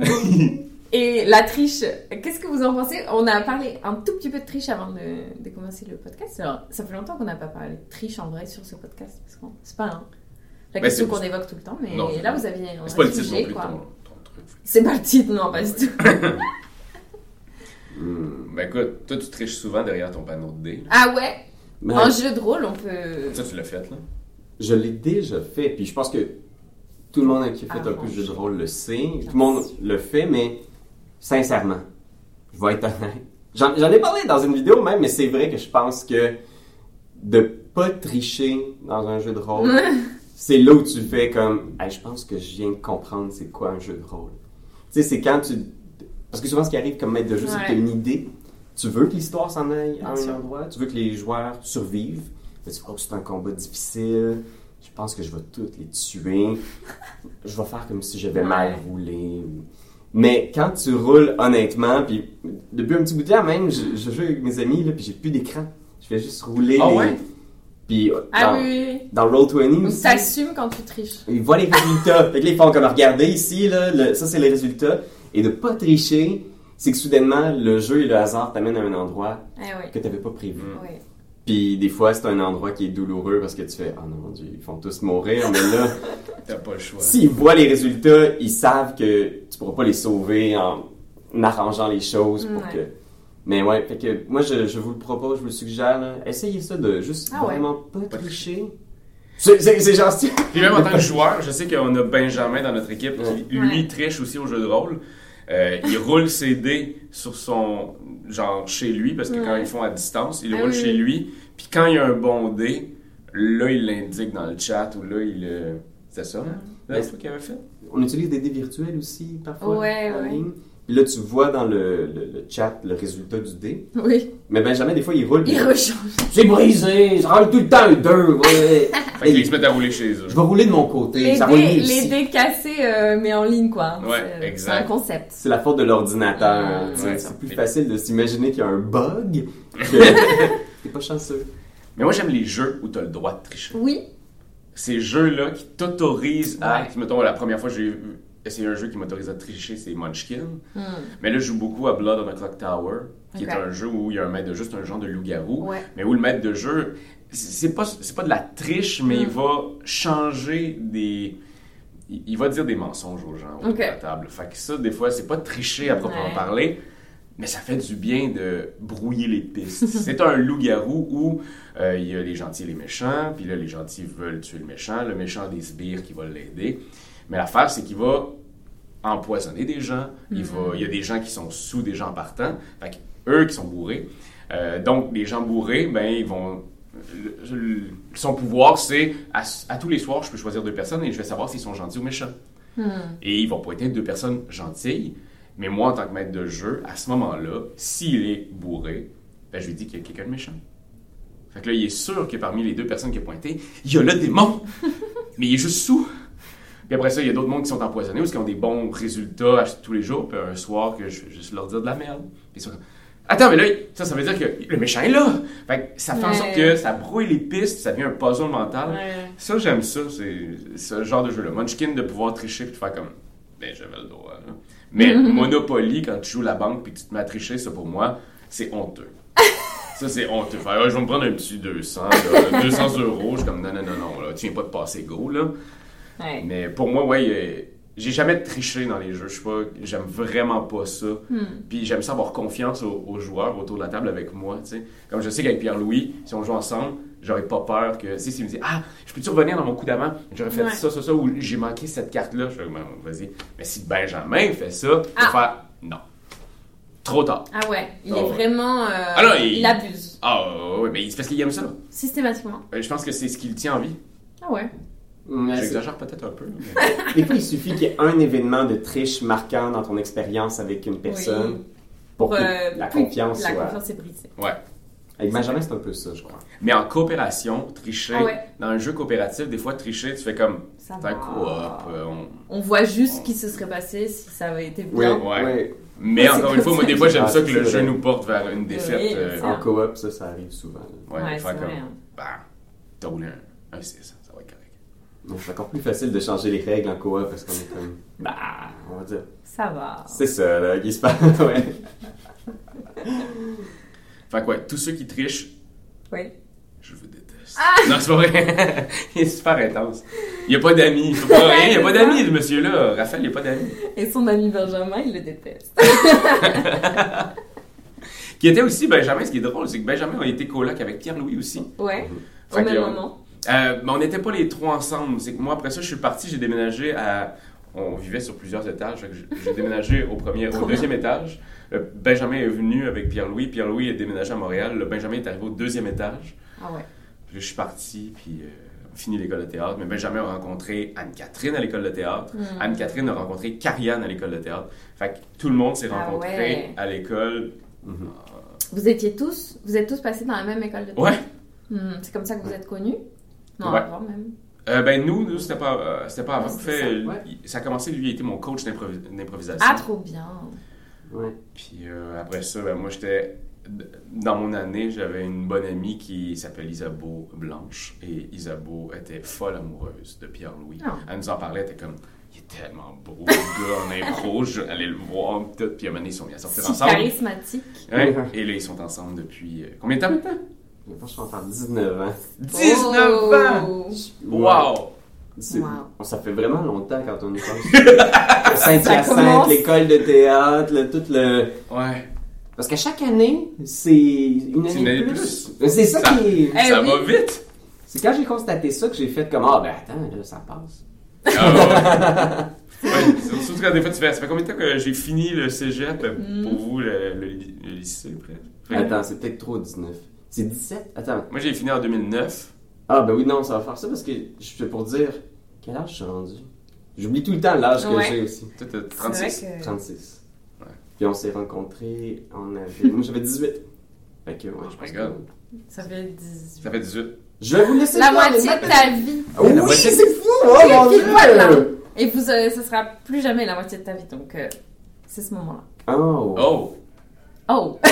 S3: et la triche, qu'est-ce que vous en pensez? On a parlé un tout petit peu de triche avant de, de commencer le podcast. Alors, ça fait longtemps qu'on n'a pas parlé de triche en vrai sur ce podcast. Parce que c'est pas un- la
S4: Ben,
S3: question qu'on évoque tout le temps, mais
S4: Non,
S3: là vous aviez un
S4: C'est pas le titre non
S3: sujet,
S4: plus,
S3: quoi.
S4: ton, ton truc.
S3: C'est pas le titre, non, pas du tout.
S5: Hmm.
S4: Ben écoute, toi tu triches souvent derrière ton panneau de dés.
S3: Ah ouais?
S5: Mais
S3: En jeu de rôle, on peut.
S4: Ça, tu l'as fait, là?
S5: je l'ai déjà fait, puis je pense que tout le monde qui a fait un peu de jeu de rôle le sait. Tout le monde le fait, mais sincèrement, je vais être honnête. J'en j'en ai parlé dans une vidéo même, mais c'est vrai que je pense que de pas tricher dans un jeu de rôle, c'est là où tu fais comme Hey, je pense que je viens de comprendre c'est quoi un jeu de rôle. Tu sais, c'est quand tu. Parce que souvent, ce qui arrive comme maître de jeu, c'est que
S3: Ouais.
S5: tu as une idée. Tu veux que l'histoire s'en aille à un endroit. Tu veux que les joueurs survivent. Mais tu crois que c'est un combat difficile. Je pense que je vais toutes les tuer. Je vais faire comme si j'avais
S3: Ouais.
S5: mal roulé. Mais quand tu roules honnêtement, puis depuis un petit bout de temps même, je, je joue avec mes amis, là, puis j'ai plus d'écran. Je fais juste rouler.
S4: Ah
S5: les-
S4: ouais?
S5: Puis euh,
S3: Ah
S5: dans,
S3: oui, oui, oui.
S5: dans Roll20
S3: Donc
S5: aussi,
S3: t'assumes quand tu triches.
S5: ils voient les résultats. fait que ils font comme regarder ici, là, le- ça c'est les résultats. Et de pas tricher, c'est que soudainement, le jeu et le hasard t'amènent à un endroit
S3: oui.
S5: que t'avais pas prévu.
S4: Mm.
S3: oui.
S5: Puis des fois, c'est un endroit qui est douloureux parce que tu fais Oh non, mon Dieu, ils font tous mourir. Mais là,
S4: T'as pas le choix.
S5: s'ils voient les résultats, ils savent que tu pourras pas les sauver en arrangeant les choses pour
S3: Ouais.
S5: que. Mais ouais, fait que moi, je, je vous le propose, je vous le suggère. Là. Essayez ça de juste
S3: Ah ouais.
S5: vraiment pas tricher. C'est gentil.
S4: Puis même en tant que joueur, je sais qu'on a Benjamin dans notre équipe qui,
S3: Ouais.
S4: lui, triche aussi au jeu de rôle. Euh, il roule ses dés sur son. genre chez lui, parce que quand
S3: Ouais.
S4: ils font à distance, il
S3: Ah
S4: roule
S3: oui,
S4: chez lui. Puis quand il y a un bon dé, là, il l'indique dans le chat ou là, il. euh, C'est ça, hein?
S5: Ouais.
S4: C'est toi qui avait fait?
S5: On utilise des dés virtuels aussi parfois
S3: Ouais,
S5: en
S3: ouais.
S5: ligne. Puis là, tu vois dans le, le- le chat le résultat du dé.
S3: Oui.
S5: Mais Benjamin, des fois, il roule.
S3: Il rechange.
S5: C'est brisé, je roule tout le temps un 2. Ouais.
S4: Fait qu'ils se mettent à rouler chez eux.
S5: je vais rouler de mon côté,
S3: Les
S5: ça roule mieux
S3: dés,
S5: ici.
S3: les dés cassés, euh, mais en ligne, quoi.
S4: Ouais,
S3: C'est-
S4: exact.
S3: C'est un concept.
S5: C'est la faute de l'ordinateur.
S3: Ah,
S4: ouais.
S5: c'est plus facile de s'imaginer qu'il y a un bug que t'es pas chanceux.
S4: Mais moi, j'aime les jeux où tu as le droit de tricher.
S3: Oui.
S4: Ces jeux-là qui t'autorisent à.
S3: Ouais.
S4: Mettons, la première fois que j'ai essayé un jeu qui m'autorise à tricher, c'est Munchkin.
S3: Hmm.
S4: Mais là, je joue beaucoup à Blood on the Clock Tower, qui est un jeu où il y a un maître de jeu, c'est un genre de loup-garou.
S3: Ouais.
S4: Mais où le maître de jeu, c'est pas, c'est pas de la triche, mais
S3: Mm.
S4: il va changer des. Il il va dire des mensonges aux gens autour
S3: Ok.
S4: de la table. Fait que ça, des fois, c'est pas tricher à proprement
S3: Ouais.
S4: parler, mais ça fait du bien de brouiller les pistes. c'est un loup-garou où euh, il y a les gentils et les méchants, puis là, les gentils veulent tuer le méchant, le méchant a des sbires qui veulent l'aider. Mais l'affaire, c'est qu'il va empoisonner des gens, il, va, il y a des gens qui sont sous des gens partants, fait eux qui sont bourrés. Euh, donc, les gens bourrés, ben, ils vont. le- le- son pouvoir, c'est à, à tous les soirs, je peux choisir deux personnes et je vais savoir s'ils sont gentils ou méchants.
S3: Hmm.
S4: Et ils vont pointer deux personnes gentilles. Mais moi, en tant que maître de jeu, à ce moment-là, s'il est bourré, ben, je lui dis qu'il y a quelqu'un de méchant. Fait que là, il est sûr que parmi les deux personnes qui a pointé, il y a le démon. mais il est juste sous. Puis après ça, il y a d'autres mondes qui sont empoisonnés ou qui ont des bons résultats tous les jours. Puis un soir, que je vais juste leur dire de la merde. Puis ils sont comme, Attends, mais là, ça, ça veut dire que le méchant est là. Fait que ça fait en sorte que ça brouille les pistes, ça devient un puzzle mental.
S3: Ouais.
S4: Ça, j'aime ça. C'est ce genre de jeu-là. Munchkin, de pouvoir tricher puis de faire comme. Ben, j'avais le droit. là. Mais Monopoly, quand tu joues la banque puis que tu te mets à tricher, ça pour moi, c'est honteux. Ça, c'est honteux. Ah, je vais me prendre un petit 200, là, 200 euros. Je suis comme, non, non, non, non, là, tu viens pas de passer go, là.
S3: Ouais.
S4: Mais pour moi, ouais, a- j'ai jamais triché dans les jeux. Je suis pas, j'aime vraiment pas ça.
S3: Hmm.
S4: Puis j'aime ça avoir confiance aux, aux joueurs autour de la table avec moi, tu sais. Comme je sais qu'avec Pierre-Louis, si on joue ensemble, j'aurais pas peur que, sais, s'il me dit, ah, je peux-tu revenir dans mon coup d'avant? J'aurais fait
S3: Ouais.
S4: ça, ça, ça, ou j'ai manqué cette carte-là. Je fais, vas-y. Mais si Benjamin fait ça,
S3: Ah.
S4: faire, non. Trop tard.
S3: Ah ouais, il
S4: Ah
S3: est
S4: ouais.
S3: vraiment. euh,
S4: Ah non, il-
S3: il abuse.
S4: Ah, ouais, mais c'est parce qu'il aime ça.
S3: Systématiquement.
S4: Euh, Je pense que c'est ce qui le tient en vie.
S3: Ah ouais.
S4: J'exagère peut-être un peu. mais-
S5: Des fois, il suffit qu'il y ait un événement de triche marquant dans ton expérience avec une personne
S3: Oui.
S5: pour que
S3: euh,
S5: la
S3: oui,
S5: confiance
S3: La
S5: soit.
S3: confiance est brisée.
S4: Ouais.
S5: Avec Benjamin, c'est un peu ça, je crois.
S4: Mais en coopération, tricher,
S3: Ah ouais.
S4: dans un jeu coopératif, des fois, tricher, tu fais comme,
S3: Ça va.
S4: coop. euh, on-
S3: On voit juste ce qui se serait passé si ça avait été
S5: Oui,
S3: bien.
S4: Ouais. Mais encore une fois, moi, des fois, j'aime ça que le jeu nous porte vers une défaite.
S3: Oui,
S4: euh,
S5: En coop, ça, ça arrive souvent.
S4: ouais,
S3: Ouais, c'est
S4: comme,
S3: vrai, hein.
S4: bah, t'as roulé un, un 6, ça va être correct.
S5: Donc, c'est encore plus facile de changer les règles en coop parce qu'on est comme. Bah, on va dire.
S3: Ça va.
S5: C'est ça, là, qui se passe. ouais.
S4: Fait que, ouais, tous ceux qui trichent,
S3: Oui.
S4: je vous déteste.
S3: Ah!
S4: Non, c'est pas vrai. il est super intense. Il n'y a pas d'amis. Il n'y a pas d'amis, ce monsieur-là. Raphaël, il n'y a pas d'amis.
S3: Et son ami Benjamin, il le déteste.
S4: Qui était aussi Benjamin, ce qui est drôle, c'est que Benjamin a été coloc avec Pierre-Louis aussi.
S3: Ouais. Au même
S4: euh,
S3: moment.
S4: Euh, mais on n'était pas les trois ensemble. C'est que moi, après ça, je suis parti, j'ai déménagé à. On vivait sur plusieurs étages. j'ai- déménagé au, premier, au deuxième étage. Benjamin est venu avec Pierre-Louis. Pierre-Louis est déménagé à Montréal. Le Benjamin est arrivé au deuxième étage.
S3: Ah ouais.
S4: Puis je suis parti, puis euh, on finit l'école de théâtre. Mais Benjamin a rencontré Anne-Catherine à l'école de théâtre.
S3: Hmm.
S4: Anne-Catherine a rencontré Carianne à l'école de théâtre. Fait que tout le monde s'est
S3: Ah
S4: rencontré
S3: ouais.
S4: à l'école.
S3: Vous étiez tous, vous êtes tous passés dans la même école de théâtre?
S4: Ouais.
S3: Hmm, C'est comme ça que vous êtes connus? Non,
S4: Ouais.
S3: avant même.
S4: Euh, ben nous, nous c'était pas, euh, c'était pas avant. Fait,
S3: ça,
S5: ouais.
S4: il- ça a commencé, lui, il était mon coach d'improvi- d'improvisation.
S3: Ah, trop bien.
S5: Ouais.
S4: Puis euh, après ça, ben, moi, j'étais. Dans mon année, j'avais une bonne amie qui s'appelle Isabeau Blanche. Et Isabeau était folle amoureuse de Pierre-Louis.
S3: Ah.
S4: Elle nous en parlait, elle était comme. Il est tellement beau, le gars, en impro. Je vais aller le voir, pis tout. Puis à un moment donné, ils sont mis à sortir
S3: Si
S4: ensemble.
S3: charismatique.
S4: Ouais. Et là, ils sont ensemble depuis. euh, combien de temps maintenant?
S5: Je pense que je vais en faire 19 ans.
S4: 19 ans
S3: Oh.
S4: Wow
S3: Wow.
S5: Ça fait vraiment longtemps quand on y pense. Saint-Hyacinthe, l'école de théâtre, le- tout le.
S4: Ouais.
S5: Parce qu'à chaque année, c'est une année,
S4: C'est une année
S5: plus. C'est ça,
S4: Ça-
S5: qui est.
S3: Eh
S4: ça
S3: oui.
S4: va vite
S5: C'est quand j'ai constaté ça que j'ai fait comme Ah, ben attends, là, ça passe.
S4: Ah ouais. Ouais, surtout quand des fois tu fais, ça fait combien de temps que j'ai fini le cégep euh,
S3: Mm.
S4: pour vous, le, le ly- le lycée, que
S5: Attends, c'est peut-être trop 19. C'est 17 Attends.
S4: Moi j'ai fini en 2009.
S5: Ah, ben oui, non, ça va faire ça parce que je fais pour dire quel âge je suis rendu? J'oublie tout le temps l'âge
S3: Ouais.
S5: que j'ai aussi.
S4: Toi t'as
S3: C'est
S4: 36.
S3: vrai que-
S5: 36.
S4: Ouais.
S5: Puis on s'est rencontrés, on avait. Moi j'avais 18. Fait que, ouais, je
S4: my
S5: pense
S4: God.
S5: que-
S3: Ça fait 18.
S4: Ça fait 18.
S5: Je vais vous laisser
S3: La moitié de ta vie.
S5: Ah Oui,
S4: moitié-
S5: c'est fou! Oh mon dieu!
S3: Et vous, euh, ce sera plus jamais la moitié de ta vie, donc euh, c'est ce moment-là.
S5: Oh!
S4: Oh!
S3: Oh!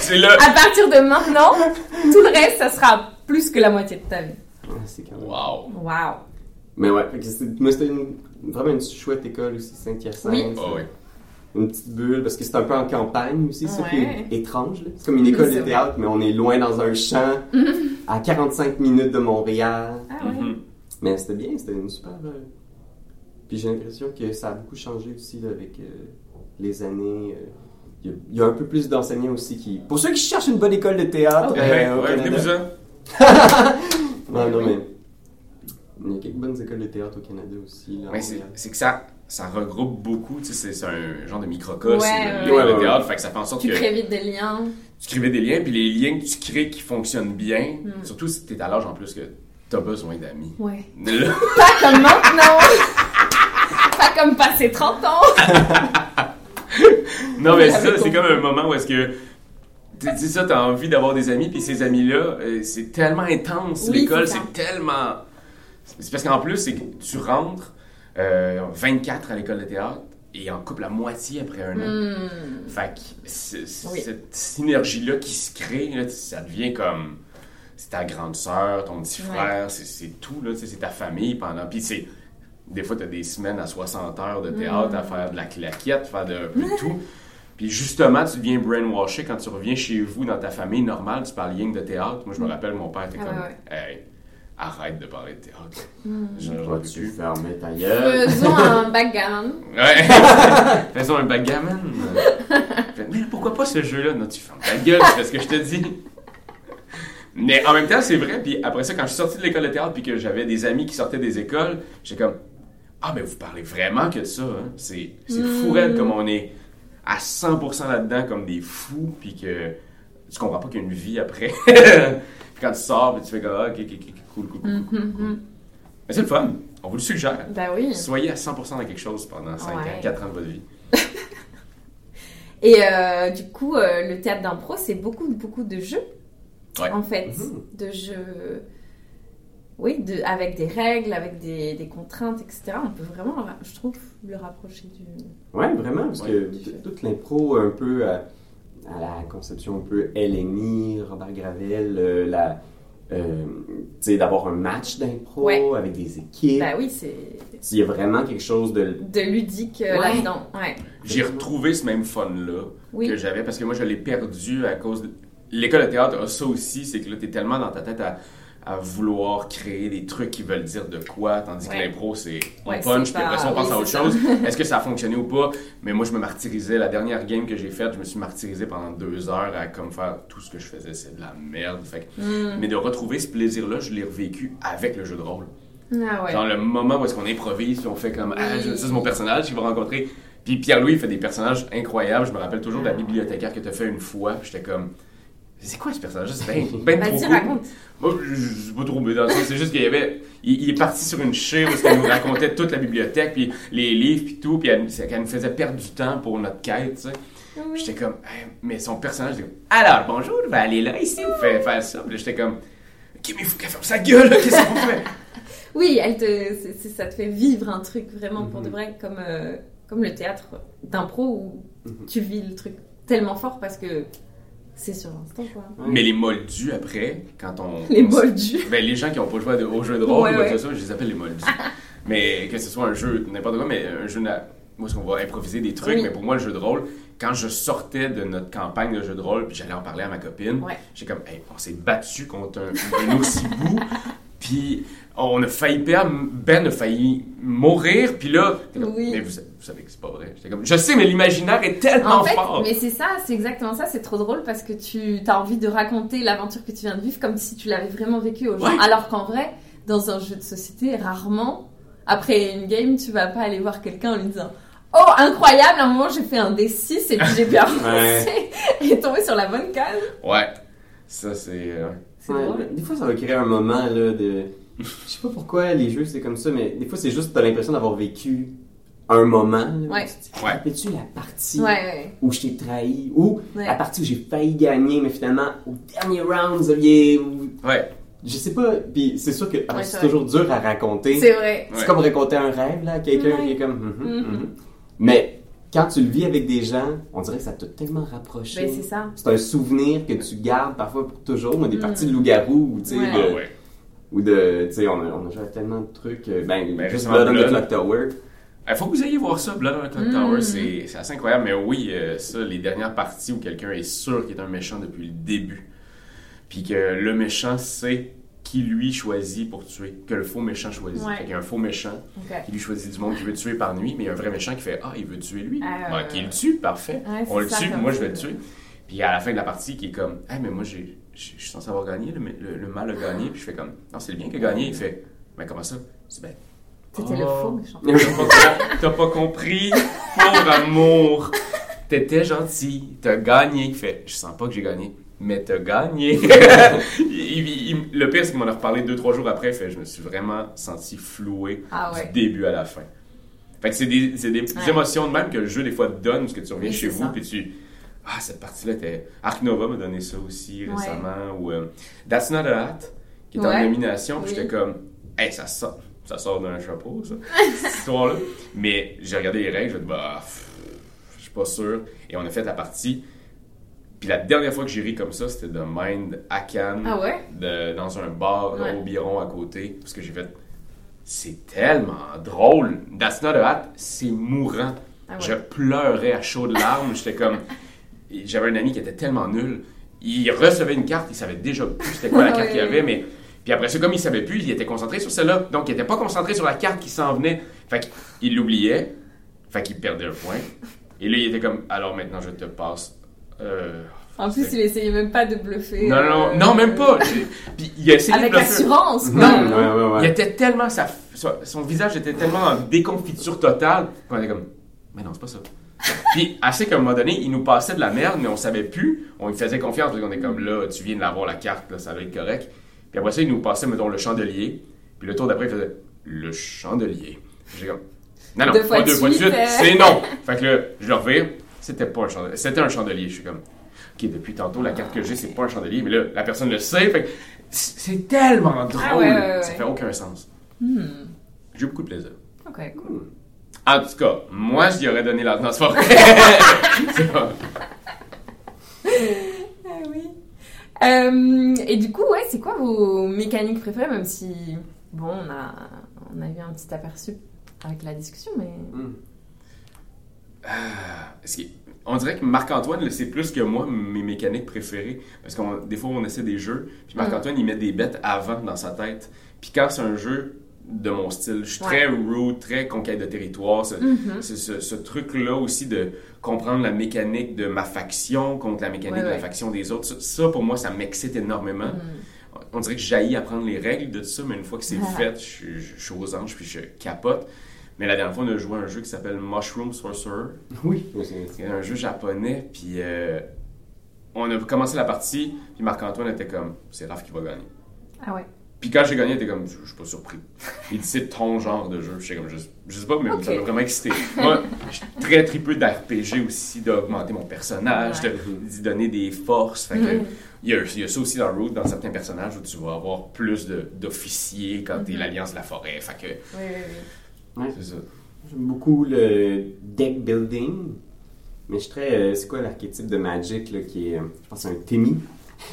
S4: C'est là!
S3: À partir de maintenant, tout le reste, ça sera plus que la moitié de ta vie.
S5: Ah, c'est quand même.
S4: Wow!
S3: Wow!
S5: Mais ouais, fait que c'était- moi c'était une- vraiment une chouette école aussi, Saint-Hyacinthe.
S3: Oui.
S4: Oh oui.
S5: Une petite bulle, parce que c'est un peu en campagne aussi, c'est ça qui
S3: Ouais.
S5: est étrange. là. C'est comme une école
S3: Oui,
S5: de théâtre, mais on est loin dans un champ, à 45 minutes de Montréal.
S3: Ah ouais.
S4: Mhm.
S5: Mais c'était bien, c'était une super. euh, Puis j'ai l'impression que ça a beaucoup changé aussi là, avec euh, les années. euh, Il y, a- il y a un peu plus d'enseignants aussi qui. Pour ceux qui cherchent une bonne école de théâtre
S3: Ok.
S5: euh,
S4: Ouais,
S5: au
S4: ouais,
S5: Canada.
S4: venez-vous-en.
S5: Non, non, mais. Il y a quelques bonnes écoles de théâtre au Canada aussi. Là,
S4: c'est que ça, ça regroupe beaucoup, tu sais, c'est- un genre de microcosme
S3: Ouais,
S4: de
S3: ouais,
S4: de théâtre, fait que ça fait en sorte
S3: Tu
S4: que
S3: crées vite des liens.
S4: tu crées des liens, puis les liens que tu crées qui fonctionnent bien,
S3: Mm.
S4: surtout si t'es à l'âge en plus que t'as besoin d'amis.
S3: Ouais.
S4: Là,
S3: Pas comme maintenant! Pas comme passer 30 ans!
S4: Non, mais ça, c'est comme un moment où est-ce que. Tu sais, ça, t'as envie d'avoir des amis, puis ces amis-là, euh, c'est tellement intense,
S3: Oui,
S4: l'école,
S3: c'est
S4: tellement. C'est parce qu'en plus, c'est que tu rentres euh, 24 à l'école de théâtre et en coupe la moitié après un an.
S3: Hmm.
S4: Fait que
S3: Oui.
S4: cette synergie-là qui se crée, là, ça devient comme. C'est ta grande sœur, ton petit frère, c'est- c'est tout, là, c'est ta famille pendant. Puis c'est. Des fois, t'as des semaines à 60 heures de théâtre
S3: Mm.
S4: à faire de la claquette, faire de, un peu de tout. Puis justement, tu deviens brainwashé quand tu reviens chez vous dans ta famille normale, tu parles rien que de théâtre. Moi, je me rappelle, mon père était
S3: Ah
S4: comme
S3: ouais,
S4: Hey, arrête de parler de théâtre.
S3: Hmm.
S4: J'en
S5: Vas-tu
S4: plus.
S5: fermer ta gueule?
S3: Faisons un backgammon.
S4: Ouais. Faisons un backgammon. Mais pourquoi pas ce jeu-là? Non, tu fermes ta gueule, c'est ce que je te dis. Mais en même temps, c'est vrai. Puis après ça, quand je suis sorti de l'école de théâtre, puis que j'avais des amis qui sortaient des écoles, j'étais comme Ah, mais vous parlez vraiment que de ça. Hein? C'est c'est fou, raide, comme on est à 100% là-dedans, comme des fous, puis que tu comprends pas qu'il y a une vie après. puis quand tu sors, puis tu fais comme Ah, ok, ok, ok, cool, cool, cool. cool. Mais c'est le fun. On vous le suggère.
S3: Bah oui.
S4: Soyez à 100% dans quelque chose pendant 5 ans,
S3: Ouais.
S4: 4 ans de votre vie.
S3: Et euh, du coup, euh, le théâtre d'impro, c'est beaucoup, beaucoup de jeux,
S4: Ouais.
S3: en fait.
S5: Mhm.
S3: De jeux. Oui, de, avec des règles, avec des, des contraintes, etc. On peut vraiment, je trouve, le rapprocher du.
S5: Ouais, vraiment, parce
S4: Ouais.
S5: que toute l'impro un peu à, à la conception un peu LNI, Robert Gravel, euh, la, euh, tu sais, d'avoir un match d'impro
S3: Ouais.
S5: avec des équipes.
S3: Bah oui, c'est
S5: Il y a vraiment quelque chose de.
S3: de ludique euh,
S5: Ouais.
S3: là-dedans. Ouais.
S4: J'ai retrouvé ce même fun-là
S3: Oui.
S4: que j'avais parce que moi, je l'ai perdu à cause de. L'école de théâtre a ça aussi, c'est que là, t'es tellement dans ta tête à, à vouloir créer des trucs qui veulent dire de quoi, tandis que
S3: Ouais.
S4: l'impro, c'est on
S3: Ouais,
S4: punch, puis après ça, on pense
S3: oui,
S4: à autre chose. Est-ce que ça a fonctionné ou pas? Mais moi, je me martyrisais. La dernière game que j'ai faite, je me suis martyrisé pendant deux heures à comme faire tout ce que je faisais, c'est de la merde. Fait que-
S3: Mm.
S4: Mais de retrouver ce plaisir-là, je l'ai revécu avec le jeu de rôle.
S3: Ah ouais.
S4: Dans le moment où est-ce qu'on improvise, on fait comme ah, je- ça c'est mon personnage qu'il va rencontrer. Puis Pierre-Louis il fait des personnages incroyables. Je me rappelle toujours de la bibliothécaire que tu as fait une fois. J'étais comme c'est quoi ce personnage? C'est bien ben trop
S3: Vas-y,
S4: cool.
S3: raconte.
S4: Moi, je je suis pas trop dans sens, C'est juste qu'il y avait. Il, il est parti sur une chire où il nous racontait toute la bibliothèque, puis les livres, puis tout, puis elle, nous faisait perdre du temps pour notre quête, tu sais.
S3: Oui.
S4: J'étais comme, Hey, mais son personnage, j'étais comme, alors bonjour, je vais aller là, ici, vous faites faire ça. Puis j'étais comme, ok, mais il faut qu'elle ferme sa gueule, là, qu'est-ce qu'on fait?
S3: Oui, elle te, ça te fait vivre un truc vraiment pour
S5: Mhm.
S3: de vrai, comme, euh, comme le théâtre d'impro où
S5: Mhm.
S3: tu vis le truc tellement fort parce que c'est sur l'instant, quoi.
S5: Ouais.
S4: Mais les moldus après, quand on.
S3: Les
S4: on-
S3: moldus.
S4: Ben, les gens qui n'ont pas joué au jeu de rôle,
S3: Ouais,
S4: ou quoi que
S3: ouais.
S4: ce soit, je les appelle les moldus. mais que ce soit un jeu, n'importe quoi, mais un jeu. na- Moi, est-ce qu'on va improviser des trucs,
S3: Oui.
S4: mais pour moi, le jeu de rôle, quand je sortais de notre campagne de jeu de rôle, puis j'allais en parler à ma copine,
S3: Ouais.
S4: j'ai comme, hey, on s'est battu contre un, un ossibou, puis on a failli perdre, Ben a failli mourir, puis là, t'es comme,
S3: Oui.
S4: mais vous, vous savez que c'est pas vrai. Comme, je sais, mais l'imaginaire est tellement
S3: En fait,
S4: fort.
S3: mais c'est ça, c'est exactement ça, c'est trop drôle parce que tu as envie de raconter l'aventure que tu viens de vivre comme si tu l'avais vraiment vécu aux gens.
S4: Ouais.
S3: Alors qu'en vrai, dans un jeu de société, rarement, après une game, tu vas pas aller voir quelqu'un en lui disant Oh, incroyable, à un moment j'ai fait un D6 et puis j'ai bien avancé et tombé sur la bonne case.
S4: Ouais. Ça, c'est. euh,
S3: C'est
S5: Ouais,
S3: drôle.
S5: Des fois, ça va créer un moment là, de. Je sais pas pourquoi les jeux c'est comme ça, mais des fois, c'est juste t'as l'impression d'avoir vécu un moment. là.
S3: Ouais.
S5: Tu
S4: Ouais.
S5: Rappelles-tu la partie
S3: Ouais, ouais.
S5: où je t'ai trahi? Ou
S3: Ouais.
S5: la partie où j'ai failli gagner, mais finalement, au dernier round, vous aviez.
S4: Ouais.
S5: Je sais pas, puis c'est sûr que ah,
S3: Ouais,
S5: c'est toujours dur à raconter.
S3: C'est vrai.
S5: C'est
S4: Ouais.
S5: comme raconter un rêve, là, à quelqu'un
S3: Ouais.
S5: qui est comme. Mhm,
S3: Mhm.
S5: mhm. Mais quand tu le vis avec des gens, on dirait que ça t'a tellement rapproché.
S3: Ben, c'est ça.
S5: c'est un souvenir que tu gardes parfois pour toujours. Moi, des
S3: Mm.
S5: parties de loup-garou ou, tu sais, ou de. Tu sais, on a, on a joué tellement de trucs. euh, Ben,
S4: Ben,
S5: juste Blood on the. Clock Tower.
S4: Il faut que vous ayez voir ça, Blood on the Clock
S3: Mm.
S4: Tower, c'est c'est assez incroyable. Mais oui, euh, ça, les dernières parties où quelqu'un est sûr qu'il est un méchant depuis le début, puis que le méchant sait qui lui choisit pour tuer, que le faux méchant choisit.
S3: Ouais.
S4: Fait qu'il y a un faux méchant qui lui choisit du monde qui veut tuer par nuit, mais il y a un vrai méchant qui fait Ah, il veut tuer lui.
S3: Ah,
S4: Ah, qui
S3: ouais.
S4: le tue, parfait.
S3: Ouais,
S4: On le
S3: ça,
S4: tue, moi je vais le tuer. Puis à la fin de la partie, qui est comme Ah, mais moi j'ai- je suis censé avoir gagné, le, le- le mal a gagné. Puis je fais comme Non, c'est le bien qui a gagné. Il fait Mais comment ça? Je dis, Ben,
S3: C'était le
S4: oh.
S3: faux méchant.
S4: T'as pas, compris, pauvre amour. T'étais gentil, t'as gagné. Il fait, je sens pas que j'ai gagné, mais t'as gagné. Il- il- il- le pire, c'est qu'il m'en a reparlé deux, trois jours après. Il fait, je me suis vraiment senti floué
S3: Ah ouais.
S4: du début à la fin. Fait que c'est des, c'est des
S3: Ouais.
S4: émotions de même que le jeu, des fois, te donne, parce que tu reviens
S3: Oui,
S4: chez
S3: c'est
S4: vous, puis tu. Ah, cette partie-là était. Ark Nova m'a donné ça aussi récemment. Ou euh, That's Not a Hat, qui est en nomination. puis. J'étais comme, hey, ça sort, ça sort d'un chapeau, ça, cette histoire-là. Mais j'ai regardé les règles, je me dis, bah, pff, je suis pas sûr. Et on a fait la partie. Puis la dernière fois que j'ai ri comme ça, c'était de Mind à Cannes,
S3: Ah ouais?
S4: de- dans un bar
S3: Ouais.
S4: au Biron à côté. Parce que j'ai fait, c'est tellement drôle. That's Not a Hat, c'est mourant.
S3: Ah ouais.
S4: Je pleurais à chaudes larmes. J'étais comme. J'avais un ami qui était tellement nul. Il recevait une carte, il savait déjà plus c'était quoi la carte qu'il avait, mais Puis après ça, comme il savait plus, il était concentré sur celle-là. Donc, il était pas concentré sur la carte qui s'en venait. Fait qu'il l'oubliait. Fait qu'il perdait un point. Et là, il était comme, alors maintenant, je te passe. Euh,
S3: En plus, il essayait même pas de bluffer.
S4: non, non,
S3: euh,
S4: non, même pas. Puis il a essayé
S3: Avec
S4: de bluffer.
S3: assurance, quoi.
S4: Non,
S5: Ouais, ouais, ouais.
S4: Il était tellement. Sa, son, son visage était tellement en déconfiture totale qu'on était comme. Mais non, c'est pas ça. Puis, assez qu'à un moment donné, il nous passait de la merde, mais on savait plus. On lui faisait confiance parce qu'on est comme là, tu viens de l'avoir la carte, là, ça va être correct. Puis après ça, il nous passait, mettons, le chandelier. Puis le tour d'après, il faisait le chandelier. J'ai comme. Non, non,
S3: Deux
S4: pas deux fois de
S3: suite,
S4: c'est non. Fait que là, je le revire, c'était pas un chandelier. C'était un chandelier. Je suis comme. Ok, depuis tantôt, la carte que j'ai, c'est pas un chandelier, mais là, la personne le sait. Fait que c'est tellement drôle.
S3: Ah ouais, ouais, ouais.
S4: Ça fait aucun sens.
S3: Hmm.
S4: J'ai eu beaucoup de plaisir.
S3: Ok, cool.
S4: En tout cas, moi, j'y aurais donné la... Non, c'est pas vrai. C'est pas-
S3: Ah oui. Euh, et du coup, ouais, c'est quoi vos mécaniques préférées, même si, bon, on a, on a eu un petit aperçu avec la discussion, mais...
S5: Hmm.
S4: Que- On dirait que Marc-Antoine le sait plus que moi, mes mécaniques préférées. Parce que des fois, on essaie des jeux, puis Marc-Antoine, il met des bêtes avant dans sa tête. Puis quand c'est un jeu de mon style, je suis
S3: Ouais.
S4: très root, très conquête de territoire. Ce,
S3: Mhm.
S4: c'est ce, ce truc-là aussi de comprendre la mécanique de ma faction contre la mécanique
S3: Ouais,
S4: de la
S3: ouais.
S4: faction des autres. Ça, ça, pour moi, ça m'excite énormément.
S3: Mhm.
S4: On dirait que j'haïs apprendre les règles de tout ça, mais une fois que c'est fait, je, suis- je suis aux anges puis je capote. Mais la dernière fois, on a joué à un jeu qui s'appelle Mushroom Sorcerer.
S5: Oui, C'est
S4: un jeu japonais, puis euh, on a commencé la partie, puis Marc-Antoine était comme, c'est Raph qui va gagner.
S3: Ah ouais.
S4: Puis quand j'ai gagné, il était comme, je je suis pas surpris. Il dit, c'est ton genre de jeu. J'étais comme, je, je sais pas, mais ça m'a vraiment excité. Moi, je suis très tripeux d'RPG aussi, d'augmenter mon personnage,
S3: Ouais.
S4: de- d'y donner des forces. Fait que,
S3: Mhm.
S4: il, y a, il y a ça aussi dans Root, dans certains personnages, où tu vas avoir plus d'officiers quand t'es
S3: Mhm.
S4: l'Alliance de la Forêt. Fait que,
S3: Oui, oui, oui.
S4: c'est ça.
S5: J'aime beaucoup le deck building. Mais je suis très. euh, c'est quoi l'archétype de Magic là, qui est. euh, je pense que c'est un Timmy.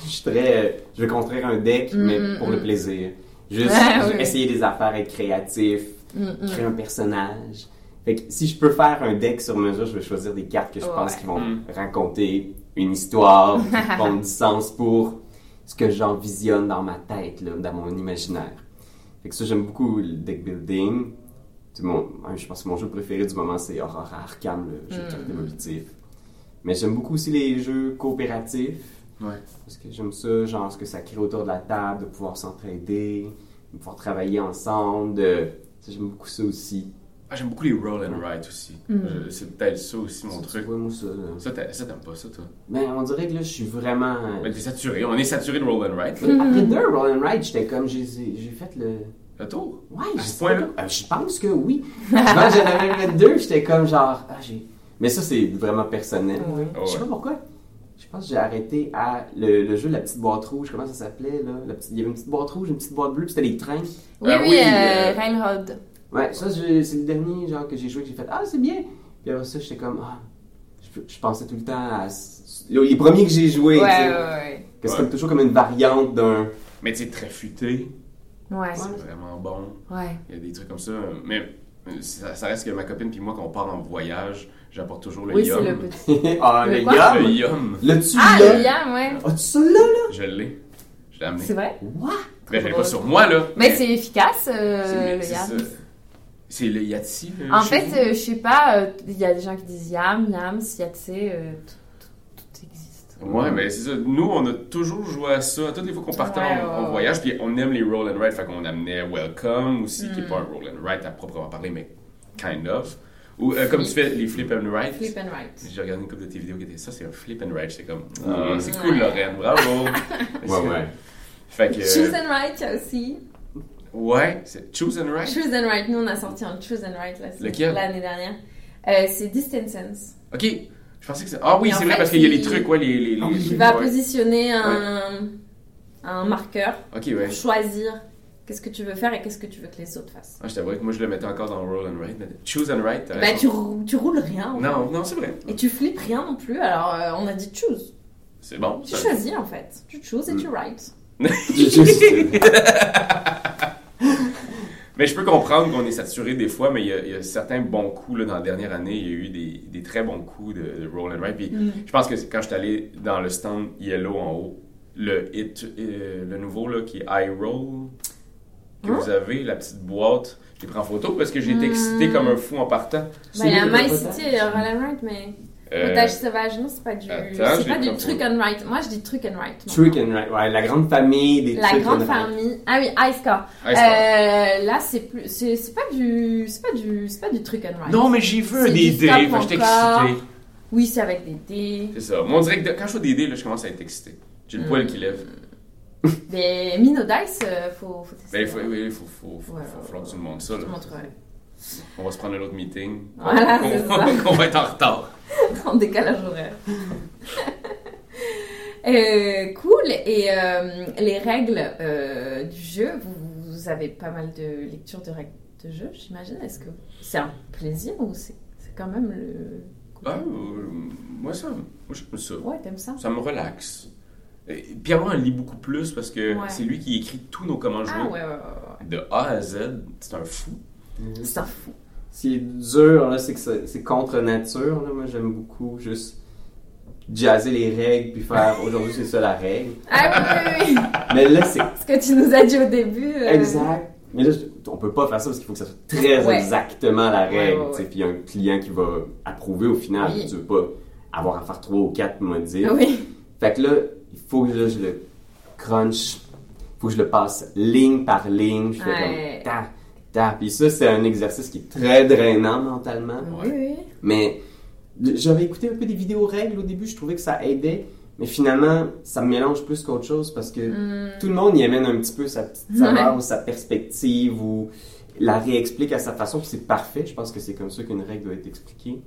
S5: Je suis très. je veux construire un deck,
S3: Mm,
S5: mais
S3: mm,
S5: pour
S3: mm.
S5: le plaisir. Juste
S3: ouais.
S5: essayer des affaires, être créatif,
S3: Mm, mm.
S5: créer un personnage. Fait que si je peux faire un deck sur mesure, je vais choisir des cartes que je pense qui vont
S4: Mm.
S5: raconter une histoire, qui vont du sens pour ce que j'envisionne dans ma tête, là, dans mon imaginaire. Fait que ça, j'aime beaucoup le deck building. Mon, je pense que mon jeu préféré du moment, c'est Aurora Arkham, le jeu de cartes
S3: Mm.
S5: évolutif. Mais j'aime beaucoup aussi les jeux coopératifs.
S4: Ouais.
S5: Parce que j'aime ça, genre ce que ça crée autour de la table, de pouvoir s'entraider, de pouvoir travailler ensemble. De... J'aime beaucoup ça aussi.
S4: Ah, J'aime beaucoup les roll and write aussi.
S3: Mhm.
S4: Je- C'est peut-être ça aussi mon
S5: Ça,
S4: truc.
S5: tu vois, moi, ça, là.
S4: Ça, t'a- ça, t'aimes pas ça, toi?
S5: Mais on dirait que là, je suis vraiment.
S4: Ben, t'es saturé. On est saturé de roll and write.
S5: Mais Après deux Roll and Ride, j'étais comme, j'ai j'ai fait le.
S4: Le tour?
S5: Ouais,
S4: À
S5: je
S4: ce point-là?
S5: pas. Euh, je pense que oui. Quand j'en avais fait deux, j'étais comme genre, ah, j'ai. Mais ça, c'est vraiment personnel.
S3: Oui.
S4: Ah
S5: Je sais
S4: ouais.
S5: pas pourquoi. Je pense que j'ai arrêté à le, le jeu La Petite Boîte Rouge. Comment ça s'appelait là? La petite... Il y avait une petite boîte rouge, une petite boîte bleue, puis c'était les trains.
S3: Oui,
S4: Ah
S3: oui,
S4: oui,
S3: euh,
S4: euh,
S3: Railroad.
S5: Ouais, ça, c'est le dernier genre que j'ai joué que j'ai fait Ah, c'est bien. Puis après ça, j'étais comme Ah. Je, je pensais tout le temps à. Les premiers que j'ai joués,
S3: Ouais,
S5: tu sais,
S3: ouais, ouais.
S5: que c'est
S4: Ouais.
S5: toujours comme une variante d'un.
S4: Mais tu sais, très futé.
S3: Ouais,
S4: C'est vraiment bon.
S3: ouais.
S4: Il y a des trucs comme ça. Mais euh, ça, ça reste que ma copine puis moi, quand on part en voyage, j'apporte toujours le
S3: Oui, c'est
S4: yum.
S3: le petit.
S5: ah,
S3: Le
S5: le yum!
S4: Le yum.
S5: L'as-tu
S3: Ah,
S5: là?
S3: le yam, ouais.
S5: As-tu ça là, là?
S4: Je l'ai. Je l'ai amené.
S3: C'est vrai?
S5: What?
S4: Ben, je l'ai pas sur moi, là.
S3: Mais c'est efficace, euh,
S4: c'est-
S3: le
S4: c'est
S3: yam.
S4: C'est le yati. le
S3: En fait, euh, je sais pas, euh, il y a des gens qui disent yam, yams, yatsé, euh, tout, existe.
S4: Ouais, mais c'est ça. Nous, on a toujours joué à ça. Toutes les fois qu'on partait
S3: Ouais,
S4: en,
S3: ouais,
S4: en
S3: ouais.
S4: voyage, puis on aime les roll and write, fait qu'on amenait Welcome aussi, qui est
S3: Mm.
S4: pas un roll and write à proprement parler, mais kind of. Ou euh, comme tu fais les flip and write.
S3: Flip and right.
S4: J'ai regardé une couple de tes vidéos qui étaient ça, c'est un flip and write. C'est comme,
S5: Mm.
S4: ah, c'est cool,
S3: Ouais.
S4: Lorraine, bravo.
S5: Ouais, ouais.
S4: Fait que.
S3: Choose and write, il y a aussi.
S4: Ouais, c'est choose and write.
S3: Choose and write, nous on a sorti un choose and
S4: Lequel?
S3: l'année dernière. Euh, c'est Distance Sense.
S4: Ok, je pensais que c'est. Ah oui, c'est vrai parce qu'il y a les trucs, ouais, les. les, les-
S5: Ah.
S3: Il va
S4: ouais.
S3: positionner un, un marqueur
S4: Ok, ouais.
S3: pour choisir qu'est-ce que tu veux faire et qu'est-ce que tu veux que les autres fassent?
S4: Ah, je t'avoue que moi je le mettais encore dans roll and write. mais choose and write.
S3: Bah, tu, rou- tu roules rien. en
S4: Non, non, c'est vrai.
S3: fait. Et tu flippes rien non plus, alors euh, on a dit choose.
S4: C'est bon.
S3: Tu
S4: ça-
S3: choisis en fait. Tu chooses et
S4: Mm.
S3: tu write.
S4: Mais je peux comprendre qu'on est saturé des fois, mais il y a, il y a certains bons coups là, dans la dernière année. Il y a eu des, des très bons coups de, de roll and write. Puis
S3: Mm.
S4: je pense que quand je suis allé dans le stand Yellow en haut, le hit, euh, le nouveau là, qui est iRoll, que
S3: Hein?
S4: vous avez, la petite boîte. Je l'ai pris en photo parce que j'ai été
S3: Hmm.
S4: excité comme un fou en partant.
S3: Ben, il y a
S5: le
S3: My
S5: potage.
S3: City et Roll Right, mais.
S4: Euh,
S3: Potage sauvage, non, c'est pas du.
S4: attends,
S3: c'est pas du truc and right. Moi, je dis truc and right.
S5: Trick and Right, ouais, la grande famille des
S3: La grande
S5: and Right.
S3: famille. Ah oui, Ice Core. Euh, là, c'est plus. C'est c'est pas du. C'est pas du. C'est pas du truc and right.
S4: Non, mais j'ai vu des dés, j'étais excité.
S3: Oui, c'est avec des dés.
S4: C'est ça. Moi, on dirait que quand je fais des dés, là, je commence à être excité. J'ai le
S3: Hmm.
S4: poil qui lève.
S3: Des Mino Dice, euh, faut, faut tester.
S4: Ben, il faut, oui, il faut, faut, faut,
S3: Ouais,
S4: falloir que tu me montres ça. Là. On va se prendre un autre meeting.
S3: Voilà, ça.
S4: qu'on va être en retard.
S3: en décalage horaire. Euh, cool. Et euh, les règles euh, du jeu, vous, vous avez pas mal de lectures de règles de jeu, j'imagine. Est-ce que c'est un plaisir ou c'est c'est quand même le.
S4: Ah, euh, moi, ça, moi, j'aime ça.
S3: Ouais, t'aimes ça?
S4: Ça me relaxe. Et Pierre en lit beaucoup plus parce que
S3: Ouais.
S4: c'est lui qui écrit tous nos comment jouer.
S3: Ah ouais, ouais, ouais, ouais.
S4: De A à Z, c'est un fou.
S3: C'est un fou.
S5: Ce qui est dur, là, c'est que c'est c'est contre nature. Là. Moi, j'aime beaucoup juste jazzer les règles puis faire aujourd'hui, c'est ça la règle.
S3: Ah oui, oui, oui.
S5: Mais là, c'est
S3: Ce que tu nous as dit au début. euh,
S5: exact. Mais là, on peut pas faire ça parce qu'il faut que ça soit très
S3: Ouais.
S5: exactement la règle. Puis il y a un client qui va approuver au final.
S3: Oui.
S5: Tu veux pas avoir à faire trois ou quatre modifs.
S3: Oui.
S5: Fait que là, il faut que là, je le crunch. Il faut que je le passe ligne par ligne. Je fais
S3: Ouais.
S5: comme ta, ta. Puis ça, c'est un exercice qui est très drainant mentalement.
S3: Oui, oui.
S5: Mais j'avais écouté un peu des vidéos règles au début, je trouvais que ça aidait. Mais finalement, ça me mélange plus qu'autre chose parce que
S3: Hmm.
S5: tout le monde y amène un petit peu sa petite saveur
S3: Ouais.
S5: ou sa perspective ou la réexplique à sa façon. Puis c'est parfait. Je pense que c'est comme ça qu'une règle doit être expliquée.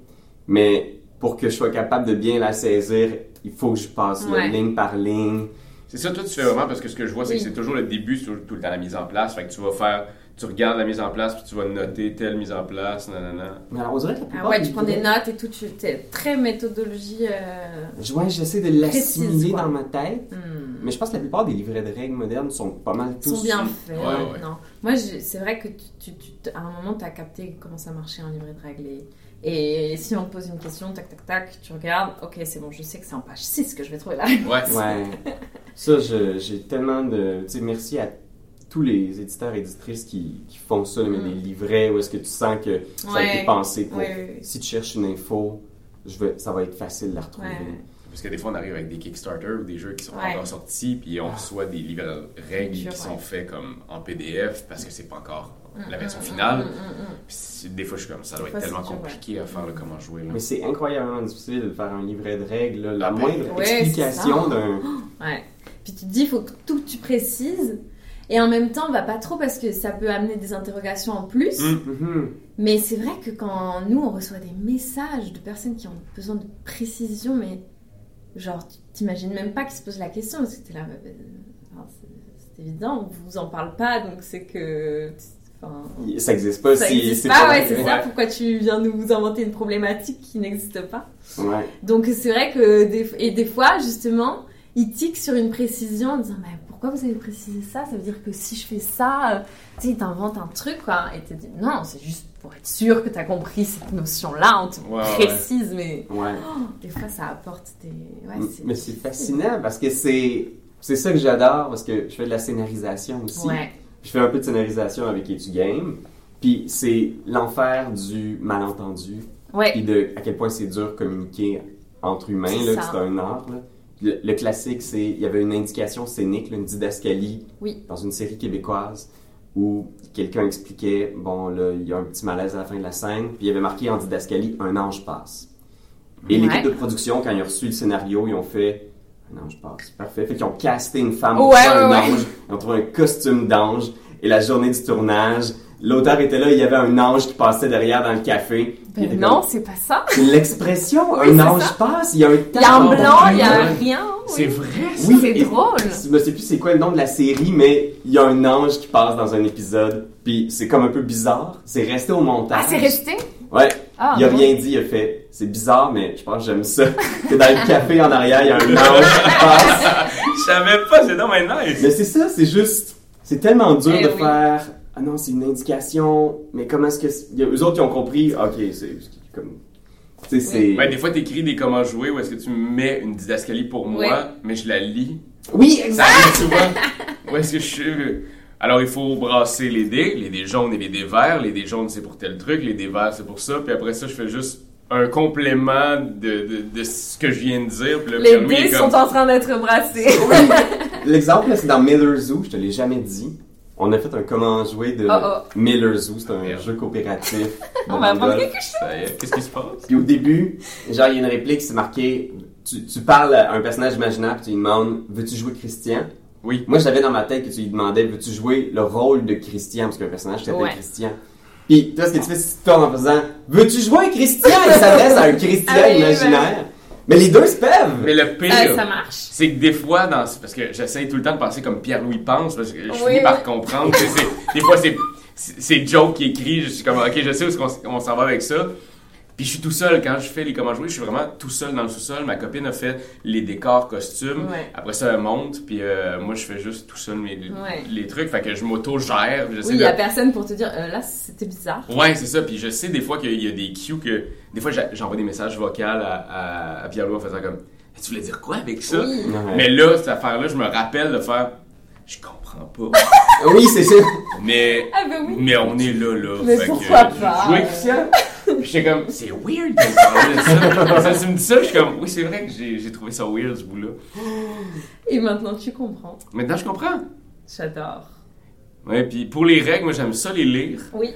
S5: Mais pour que je sois capable de bien la saisir, il faut que je passe
S3: Ouais.
S5: ligne par ligne.
S4: C'est ça, toi, tu fais vraiment parce que ce que je vois, c'est
S3: Oui.
S4: que c'est toujours le début, c'est toujours tout le temps la mise en place. Fait que tu vas faire, tu regardes la mise en place, puis tu vas noter telle mise en place, nanana.
S5: Mais alors, on dirait que la
S3: Ah
S5: plupart
S3: ouais, tu prends des notes et tout. Tu es très méthodologie. euh,
S5: Je- Ouais, j'essaie de l'assimiler dans ma tête.
S3: hmm.
S5: Mais je pense que la plupart des livrets de règles modernes sont pas mal tous.
S3: sont bien faits.
S4: Ouais,
S3: ouais,
S4: ouais.
S3: Non. Moi, c'est vrai que tu, tu- tu- à un moment, tu as capté comment ça marchait un livret de règles. Et, et si on te pose une question, tac, tac, tac, tu regardes, ok, c'est bon, je sais que c'est en page 6 que je vais trouver la réponse.
S4: Ouais.
S5: Ouais. Ça, j'ai tellement de. Tu sais, merci à tous les éditeurs et éditrices qui, qui font ça, mais
S3: Mm.
S5: des livrets où est-ce que tu sens que ça a été pensé pour.
S3: Ouais, ouais, ouais.
S5: Si tu cherches une info, je ça va être facile de la retrouver.
S3: Ouais.
S4: Parce que des fois, on arrive avec des Kickstarter ou des jeux qui sont encore sortis, puis on
S5: Ah.
S4: reçoit des livres de règles qui
S3: ouais.
S4: sont faits comme en PDF parce que c'est pas encore la
S3: Mm,
S4: version
S3: mm,
S4: finale.
S3: mm.
S4: Puis des fois, je suis comme ça, doit être tellement compliqué à faire comment jouer. Là.
S5: Mais c'est incroyablement difficile de faire un livret de règles. là. La
S4: Ah
S5: moindre
S3: ouais,
S5: explication d'un.
S3: Ouais. Puis tu te dis, il faut que tout tu précises. Et en même temps, va pas trop parce que ça peut amener des interrogations en plus.
S4: Mm.
S5: Mhm.
S3: Mais c'est vrai que quand nous, on reçoit des messages de personnes qui ont besoin de précision, mais genre, tu t'imagines même pas qu'ils se posent la question parce que t'es là, euh, enfin, c'est c'est évident, on vous en parle pas, donc c'est que. Enfin,
S5: Ça existe pas
S3: ça
S5: si
S3: existe
S5: c'est
S3: pas,
S5: pas.
S3: ouais, c'est ça.
S4: Ouais.
S3: Pourquoi tu viens nous inventer une problématique qui n'existe pas
S5: Ouais.
S3: Donc c'est vrai que des, et des fois justement, ils tiquent sur une précision en disant mais pourquoi vous avez précisé ça? Ça veut dire que si je fais ça, euh, tu sais, ils t'inventent un truc quoi. Et tu te dis non, c'est juste pour être sûr que tu as compris cette notion-là, on te
S4: Ouais,
S3: précise, mais
S5: Ouais.
S3: oh, des fois ça apporte des. Ouais,
S5: Mais c'est fascinant parce que c'est. C'est ça que j'adore parce que je fais de la scénarisation aussi.
S3: Ouais,
S5: Je fais un peu de scénarisation avec Etu Game. Puis c'est l'enfer du malentendu.
S3: ouais,
S5: Puis de à quel point c'est dur de communiquer entre humains,
S3: C'est
S5: là, c'est un art. là. Le, le classique, c'est il y avait une indication scénique, là, une didascalie
S3: Oui.
S5: dans une série québécoise où quelqu'un expliquait bon là il y a un petit malaise à la fin de la scène, puis il y avait marqué en didascalie un ange passe. Et
S3: Ouais.
S5: l'équipe de production quand ils ont reçu le scénario, ils ont fait un ange passe, parfait. Fait qu'ils ont casté une femme
S3: Ouais,
S5: pour faire un
S3: ouais, ouais.
S5: ange, ils ont trouvé un costume d'ange et la journée du tournage, l'auteur était là, il y avait un ange qui passait derrière dans le café.
S3: Ben
S5: comme,
S3: non, c'est pas ça.
S5: c'est l'expression,
S3: Oui,
S5: un ange
S3: ça.
S5: passe, il y a un
S3: Il y a un
S5: temps.
S3: blanc, il y a un
S5: Ouais.
S3: rien.
S4: C'est vrai,
S5: Oui,
S3: c'est
S5: et-
S3: drôle.
S5: Je sais plus c'est quoi le nom de la série, mais il y a un ange qui passe dans un épisode, puis c'est comme un peu bizarre. C'est resté au montage.
S3: Ah, c'est resté?
S5: Ouais,
S3: Ah,
S5: il a rien dit, il a fait. C'est bizarre, mais je pense que j'aime ça. que dans le café en arrière, il y a un ange qui passe.
S4: Je savais pas, c'est donc nice.
S5: Mais c'est ça, c'est juste. C'est tellement dur
S3: Eh
S5: de
S3: oui.
S5: faire. Ah non, c'est une indication, mais comment est-ce que. il y a- Eux autres, ils ont compris. Ok, c'est comme. Tu sais, c'est.
S4: Ben, des fois, t'écris des comment jouer où est-ce que tu mets une didascalie pour moi, mais je la lis.
S5: Oui,
S4: Ça
S5: exact!
S4: arrive souvent. Où est-ce que je suis? Alors, il faut brasser les dés, les dés jaunes et les dés verts. Les dés jaunes, c'est pour tel truc, les dés verts, c'est pour ça. Puis après ça, je fais juste un complément de, de, de ce que je viens de dire. Puis là,
S3: Les dés
S4: comme-
S3: sont en train d'être brassés.
S5: L'exemple, là, c'est dans Miller Zoo, je te l'ai jamais dit. On a fait un comment jouer de
S3: Oh, oh.
S5: Miller Zoo, c'est un jeu coopératif.
S3: On va apprendre quelque chose.
S4: Qu'est-ce qui se passe?
S5: Puis au début, genre, il y a une réplique, c'est marqué, tu, tu parles à un personnage imaginaire, puis tu lui demandes, veux-tu jouer Christian?
S4: Oui.
S5: Moi, j'avais dans ma tête que tu lui demandais, veux-tu jouer le rôle de Christian, parce qu'un personnage qui s'appelle
S3: Ouais.
S5: Christian. Puis, toi, ce que tu fais, c'est que tu tournes en faisant, veux-tu jouer Christian? Il s'adresse à un Christian
S3: Ah oui,
S5: imaginaire. Mais les deux se peuvent!
S4: Mais le pire,
S3: Ah, ça marche.
S4: c'est que des fois, dans, parce que j'essaye tout le temps de penser comme Pierre-Louis pense, parce que je
S3: Oui,
S4: finis par comprendre. que c'est- des fois, c'est c'est c'est Joe qui écrit, je suis comme, ok, je sais où est-ce qu'on s- on s'en va avec ça. Puis je suis tout seul quand je fais les comment jouer, je suis vraiment tout seul dans le sous-sol. Ma copine a fait les décors, costumes.
S3: Ouais.
S4: Après ça, elle monte, puis euh, moi je fais juste tout seul mes,
S3: Ouais.
S4: les trucs. Fait que je m'auto-gère.
S3: Oui, il
S4: de-
S3: y a personne pour te dire, euh, là, c'était bizarre.
S4: Ouais, c'est ça. Puis je sais des fois qu'il y a des cues que. Des fois, j'envoie des messages vocaux à, à, à Pierre-Louis en faisant comme. Tu voulais dire quoi avec ça?
S3: Oui.
S4: Mais là, cette affaire-là, je me rappelle de faire. Je comprends pas.
S5: Oui, c'est ça.
S4: Mais.
S3: Ah, ben oui.
S4: Mais on est là, là.
S3: Mais
S4: Fait que,
S3: pourquoi
S4: je
S3: pas?
S4: J'étais comme, c'est weird ça. ça. Tu me dis ça, je suis comme, oui, c'est vrai que j'ai trouvé ça weird, ce bout-là.
S3: Et maintenant, tu comprends.
S4: Maintenant, je comprends.
S3: J'adore.
S4: Ouais, puis pour les règles, moi, j'aime ça les lire.
S3: Oui.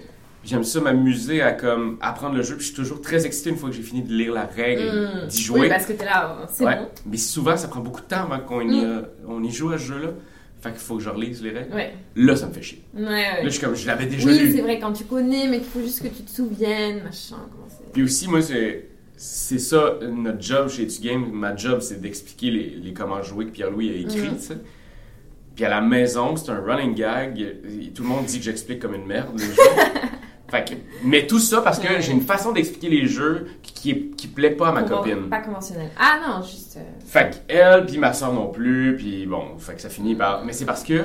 S4: J'aime ça m'amuser à comme apprendre le jeu. Puis je suis toujours très excité une fois que j'ai fini de lire la règle et
S3: Mm.
S4: d'y jouer.
S3: Oui, parce que t'es là, euh, c'est
S4: Ouais.
S3: bon.
S4: Mais souvent, ça prend beaucoup de temps avant qu'on y, euh, on y joue à ce jeu-là. Fait qu'il faut que je relise les règles.
S3: Ouais.
S4: Là, ça me fait chier.
S3: Ouais,
S4: Là, je suis comme, je l'avais déjà
S3: Oui,
S4: lu.
S3: c'est vrai, quand tu connais, mais qu'il faut juste que tu te souviennes, machin, comment.
S4: Puis aussi, moi, c'est, c'est ça, notre job chez Tu Game. Ma job, c'est d'expliquer les, les comment jouer que Pierre-Louis a écrit, sais. Puis à la maison, c'est un running gag. Tout le monde dit que j'explique comme une merde les. fait que, mais tout ça parce que
S3: Ouais.
S4: j'ai une façon d'expliquer les jeux qui, qui, plaît pas à ma
S3: Conven-
S4: copine.
S3: Pas conventionnel. Ah non, juste. euh,
S4: Fait qu'elle, puis ma soeur non plus, puis bon, fait que ça finit par... Mais c'est parce que,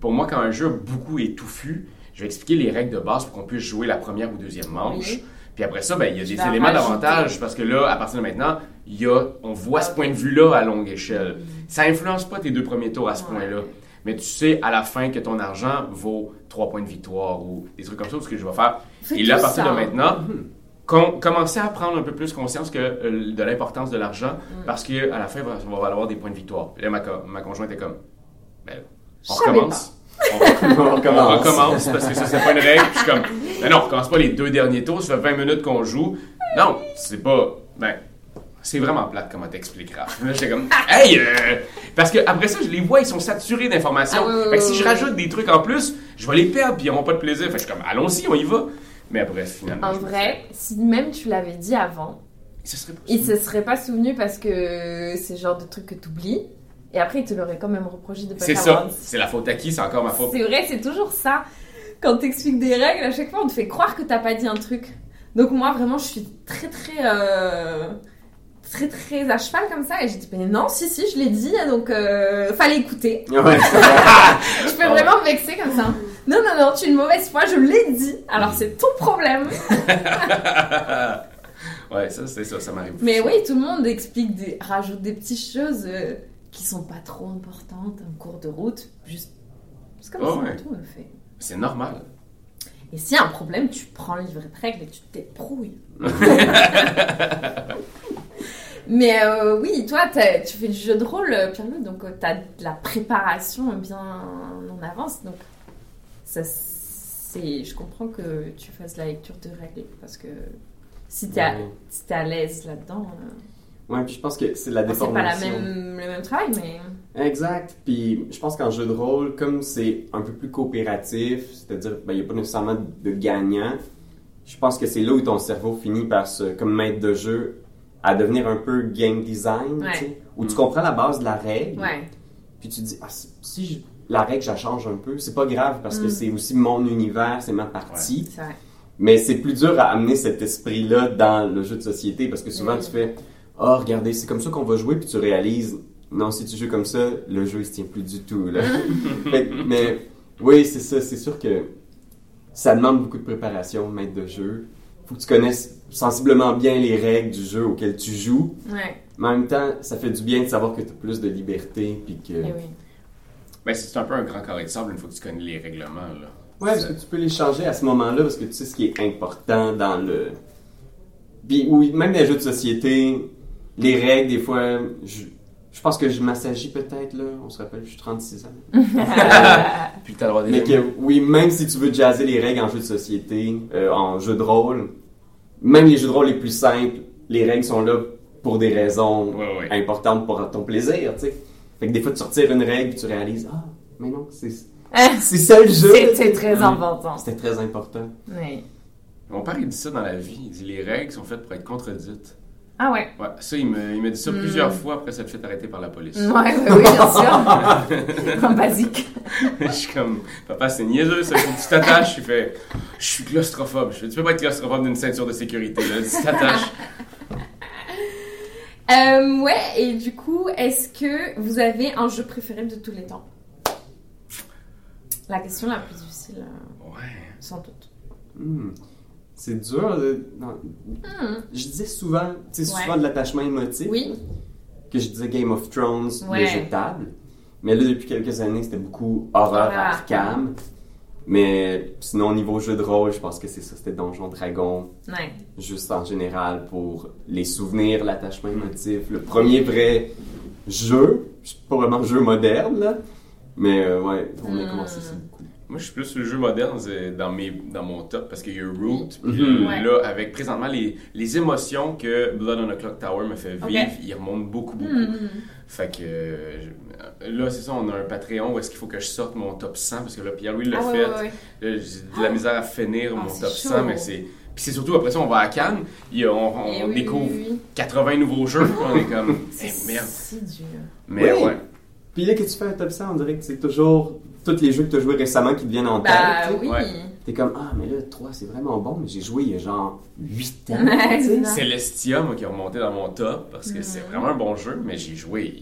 S4: pour moi, quand un jeu a beaucoup est touffu, je vais expliquer les règles de base pour qu'on puisse jouer la première ou deuxième manche.
S3: Oui.
S4: Puis après ça, ben, il y a
S3: Je
S4: des éléments d'avantage, parce que là, à partir de maintenant, il y a, on voit ce point de vue-là à longue échelle. Ça influence pas tes deux premiers tours à ce
S3: Ouais.
S4: point-là. Mais tu sais à la fin que ton argent vaut 3 points de victoire ou des trucs comme ça, ce que je vais faire. Et là, à partir
S3: ça.
S4: de maintenant, com- commencer à prendre un peu plus conscience que, euh, de l'importance de l'argent
S3: Mm.
S4: parce que à la fin, on va valoir des points de victoire. Puis là, ma, co- ma conjointe est comme, ben, on
S3: Je
S4: recommence. On, re-
S5: On
S4: on
S5: recommence.
S4: recommence parce que ça, c'est pas une règle. Puis je suis comme, ben non, on recommence pas les deux derniers tours, ça fait 20 minutes qu'on joue. Non, c'est pas, ben, c'est vraiment plate comment. Là, j'étais comme, hey! euh, Parce que après ça, je les vois, ils sont saturés d'informations.
S3: Ah oui, oui,
S4: fait que si je rajoute des trucs en plus, je vais les perdre, puis ils n'auront pas de plaisir. Fait que je suis comme, allons-y, on y va. Mais après, finalement.
S3: En vrai, si même tu l'avais dit avant, il se serait pas souvenu parce que c'est le genre de truc que t'oublies. Et après, il te l'aurait quand même reproché de pas
S4: C'est ça. C'est la faute à qui? C'est encore ma faute.
S3: C'est vrai, c'est toujours ça. Quand t'expliques des règles, à chaque fois, on te fait croire que t'as pas dit un truc. Donc moi, vraiment, je suis très très euh, très très à cheval comme ça. Et j'ai dit, mais non, si si, je l'ai dit, donc euh, fallait écouter.
S5: Ouais.
S3: Je peux vraiment me vexer comme ça. Non non non, tu es une mauvaise foi, je l'ai dit. Alors c'est ton problème.
S4: ouais, ça, c'est ça, ça m'arrive.
S3: Mais oui, tout le monde explique des, rajoute des petites choses euh, qui sont pas trop importantes en cours de route. Juste, c'est comme
S4: Oh,
S3: ça,
S4: ouais.
S3: tout le fait.
S4: C'est normal.
S3: Et s'il y a un problème, tu prends le livret de règles et tu te débrouilles. Mais euh, oui, toi, tu fais du jeu de rôle, euh, Pierre-Louis, donc tu as de la préparation bien en avance. Donc, ça, c'est, je comprends que tu fasses la lecture de règles parce que si tu es,
S5: Ouais.
S3: si t'es à l'aise là-dedans, euh,
S5: Ouais, puis je pense que c'est la
S3: bon, c'est pas la
S5: déformation.
S3: même, le même travail, mais.
S5: Exact. Puis je pense qu'en jeu de rôle, comme c'est un peu plus coopératif, c'est-à-dire ben, il n'y a pas nécessairement de gagnant, je pense que c'est là où ton cerveau finit par se, comme maître de jeu, à devenir un peu game design,
S3: Ouais.
S5: tu sais, où tu comprends la base de la règle,
S3: Ouais.
S5: puis tu dis, ah, si- je- la règle, je la change un peu, c'est pas grave parce que
S3: Mm.
S5: c'est aussi mon univers, c'est ma partie. Mais c'est plus dur à amener cet esprit-là dans le jeu de société parce que souvent
S3: Mm.
S5: tu fais Oh, regardez, c'est comme ça qu'on va jouer, puis tu réalises Non, si tu joues comme ça, le jeu il se tient plus du tout. Là. Fait que- mais oui, c'est ça, c'est sûr que ça demande beaucoup de préparation, maître de jeu. Faut que tu connaisses sensiblement bien les règles du jeu auquel tu joues,
S3: Ouais.
S5: Mais en même temps, ça fait du bien de savoir que tu as plus de liberté. Puis que...
S3: Eh oui.
S4: Ben, c'est un peu un grand carré de sable une fois que tu connais les règlements. Là.
S5: Ouais, parce que tu peux les changer à ce moment-là parce que tu sais ce qui est important dans le. Puis, oui, même les jeux de société, les règles, des fois, je, je pense que je m'assagis peut-être, là. On se rappelle, je suis 36 ans.
S4: Puis t'as le droit
S5: Mais
S4: des
S5: que, oui, même si tu veux jazzer les règles en jeu de société, euh, en jeu de rôle, même les jeux de rôle les plus simples, les règles sont là pour des raisons
S4: Ouais, ouais.
S5: importantes pour ton plaisir, tu sais. Fait que des fois, tu retires une règle, puis tu réalises, ah, mais non, c'est c'est ça le jeu.
S3: C'était très important.
S5: C'était très important.
S3: Oui.
S4: Mon père, il dit ça dans la vie. Il dit les règles sont faites pour être contredites.
S3: Ah ouais.
S4: Ouais, ça, il me, il m'a dit ça
S3: Hmm.
S4: plusieurs fois après s'être fait arrêter par la police.
S3: Ouais, ouais, oui, bien sûr. En basique.
S4: je suis comme, papa, c'est niaiseux, ça. Faut que tu t'attaches. Il fait, je suis claustrophobe. Je fais, tu peux pas être claustrophobe d'une ceinture de sécurité, là. Tu t'attaches.
S3: Euh, ouais, et du coup, est-ce que vous avez un jeu préféré de tous les temps? La question la plus difficile, euh,
S4: Ouais.
S3: sans doute.
S5: Hmm. C'est dur. de-.
S3: Hmm.
S5: Je disais souvent, tu sais,
S3: Ouais.
S5: souvent de l'attachement émotif.
S3: Oui.
S5: Que je disais Game of Thrones,
S3: Ouais.
S5: le jeu de table. Mais là, depuis quelques années, c'était beaucoup horreur
S3: Horreur
S5: Arkham. Mais sinon, au niveau jeu de rôle, je pense que c'est ça. C'était Donjon Dragon.
S3: Ouais.
S5: Juste en général pour les souvenirs, l'attachement émotif. Le premier vrai jeu. Pas vraiment un jeu moderne, là. Mais euh, ouais, on a
S3: Hmm.
S5: commencé ça beaucoup.
S4: Moi, je suis plus sur le jeu moderne c'est dans, mes, dans mon top parce qu'il y a Root.
S5: Mhm.
S3: Ouais.
S4: là, avec présentement les, les émotions que Blood on the Clock Tower me fait vivre,
S3: Ok.
S4: ils remontent beaucoup, beaucoup.
S3: Hmm.
S4: Fait que euh, je- là, c'est ça, on a un Patreon où est-ce qu'il faut que je sorte mon top 100 parce que là, Pierre-Louis l'a
S3: Ah
S4: fait.
S3: ouais, ouais.
S4: Là, J'ai de la misère à finir
S3: Ah,
S4: mon
S3: c'est
S4: top
S3: chaud.
S4: 100, mais c'est. Puis c'est surtout après ça, on va à Cannes, et on, on-
S3: Eh
S4: on
S3: oui,
S4: découvre
S3: oui, oui.
S4: 80 nouveaux jeux, on est comme.
S3: C'est
S4: Eh, merde.
S3: si dur.
S4: Mais
S5: Oui.
S4: ouais.
S5: Puis là que tu fais un top 100, on dirait que c'est toujours tous les jeux que tu as joués récemment qui te viennent en tête.
S3: Bah
S5: tu sais.
S3: oui.
S4: Ouais.
S5: T'es comme, ah, mais là, 3, c'est vraiment bon, mais j'ai joué il y a genre 8 ans.
S4: Celestia, moi, qui est remonté dans mon top, parce que c'est vraiment un bon jeu, mais j'ai joué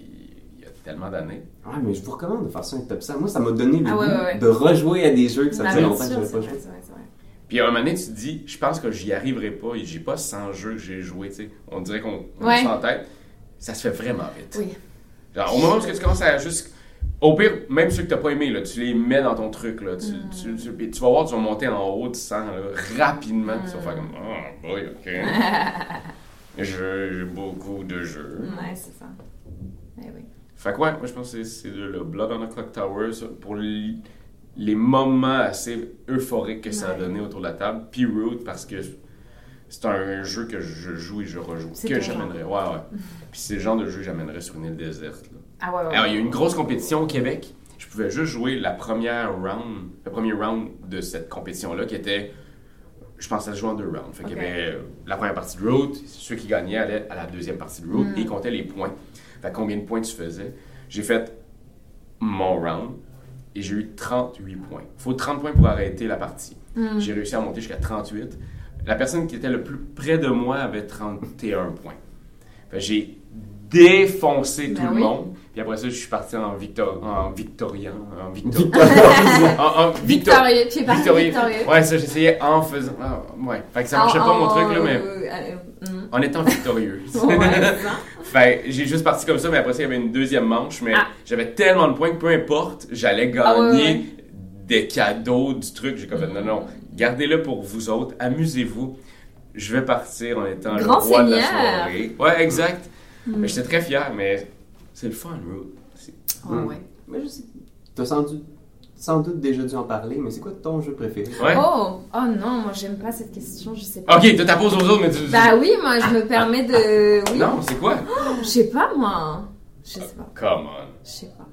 S4: il y a tellement d'années.
S5: Ouais, mais je vous recommande de faire ça un top 100. Moi, ça m'a donné le
S3: Ah
S5: goût
S3: ouais, ouais.
S5: de rejouer à des jeux que ça faisait longtemps que j'avais
S3: c'est
S5: pas joué.
S3: c'est vrai, c'est vrai.
S4: Puis à un moment donné, tu te dis, je pense que j'y arriverai pas, et j'ai pas 100 jeux que j'ai joué, tu sais. On dirait qu'on on a
S3: Ouais.
S4: ça en tête. Ça se fait vraiment vite.
S3: Oui.
S4: Genre, au moment où tu commences à juste. Au pire, même ceux que t'as pas aimé, là, tu les mets dans ton truc. Là, tu,
S3: Mm.
S4: tu, tu- puis tu vas voir, tu vas monter en haut du sang rapidement. puis Tu vas
S3: Mm.
S4: faire comme Oh boy, ok. J'ai beaucoup de jeux.
S3: Ouais, c'est ça. Eh oui.
S4: Fait que ouais, moi je pense que c'est- le, Blood on the Clock Tower pour les moments assez euphoriques que ça a donné autour de la table. Puis Root parce que c'est un jeu que je joue et je rejoue. Que j'amènerais. Ouais, ouais. Puis c'est le genre de jeu que j'amènerais sur une île déserte. là.
S3: Ah ouais, ouais.
S4: Alors, il y a eu une grosse compétition au Québec. Je pouvais juste jouer la première round, le premier round de cette compétition-là qui était, je se jouait en deux rounds. Fait qu'il y avait euh, la première partie de Root, ceux qui gagnaient allaient à la deuxième partie de Root
S3: Mm.
S4: et ils comptaient les points. Fait combien de points tu faisais? J'ai fait mon round et j'ai eu 38 points. Il faut 30 points pour arrêter la partie.
S3: Hmm.
S4: J'ai réussi à monter jusqu'à 38. La personne qui était le plus près de moi avait 31 points. J'ai défoncé tout
S3: Ben
S4: le
S3: oui.
S4: monde. Puis après ça, je suis parti en, victor en victorien. En victor...
S5: Victor-
S4: en, en victor-
S3: Victorieux, tu es parti
S4: victorieux.
S3: victorieux.
S4: Ouais, ça, j'essayais en faisant... ah, ouais. Fait que ça marchait
S3: En-
S4: pas mon
S3: en-
S4: truc, là, mais
S3: euh, euh, hmm.
S4: en étant victorieux.
S3: Ouais.
S4: Fait j'ai juste parti comme ça, mais après ça, il y avait une deuxième manche, mais
S3: Ah.
S4: j'avais tellement de points que peu importe, j'allais gagner
S3: Ah ouais, ouais.
S4: des cadeaux, du truc. J'ai comme fait, non, non, gardez-le pour vous autres, amusez-vous. Je vais partir en étant
S3: Grand
S4: le roi de la
S3: seigneur.
S4: soirée. Ouais, exact. Mais j'étais très fier, mais c'est le fun, Root. C'est-
S3: Ouais, ouais.
S5: Mais je sais, t'as sans doute, sans doute déjà dû en parler, mais c'est quoi ton jeu préféré?
S4: Ouais.
S3: Oh, oh non, moi j'aime pas cette question, je sais pas.
S4: Ok, tu la poses aux autres, mais tu.
S3: Bah oui, moi je me permets de. Oui.
S4: Non, c'est quoi?
S3: Je sais pas moi. Je sais pas.
S4: Come on.
S3: Je sais pas.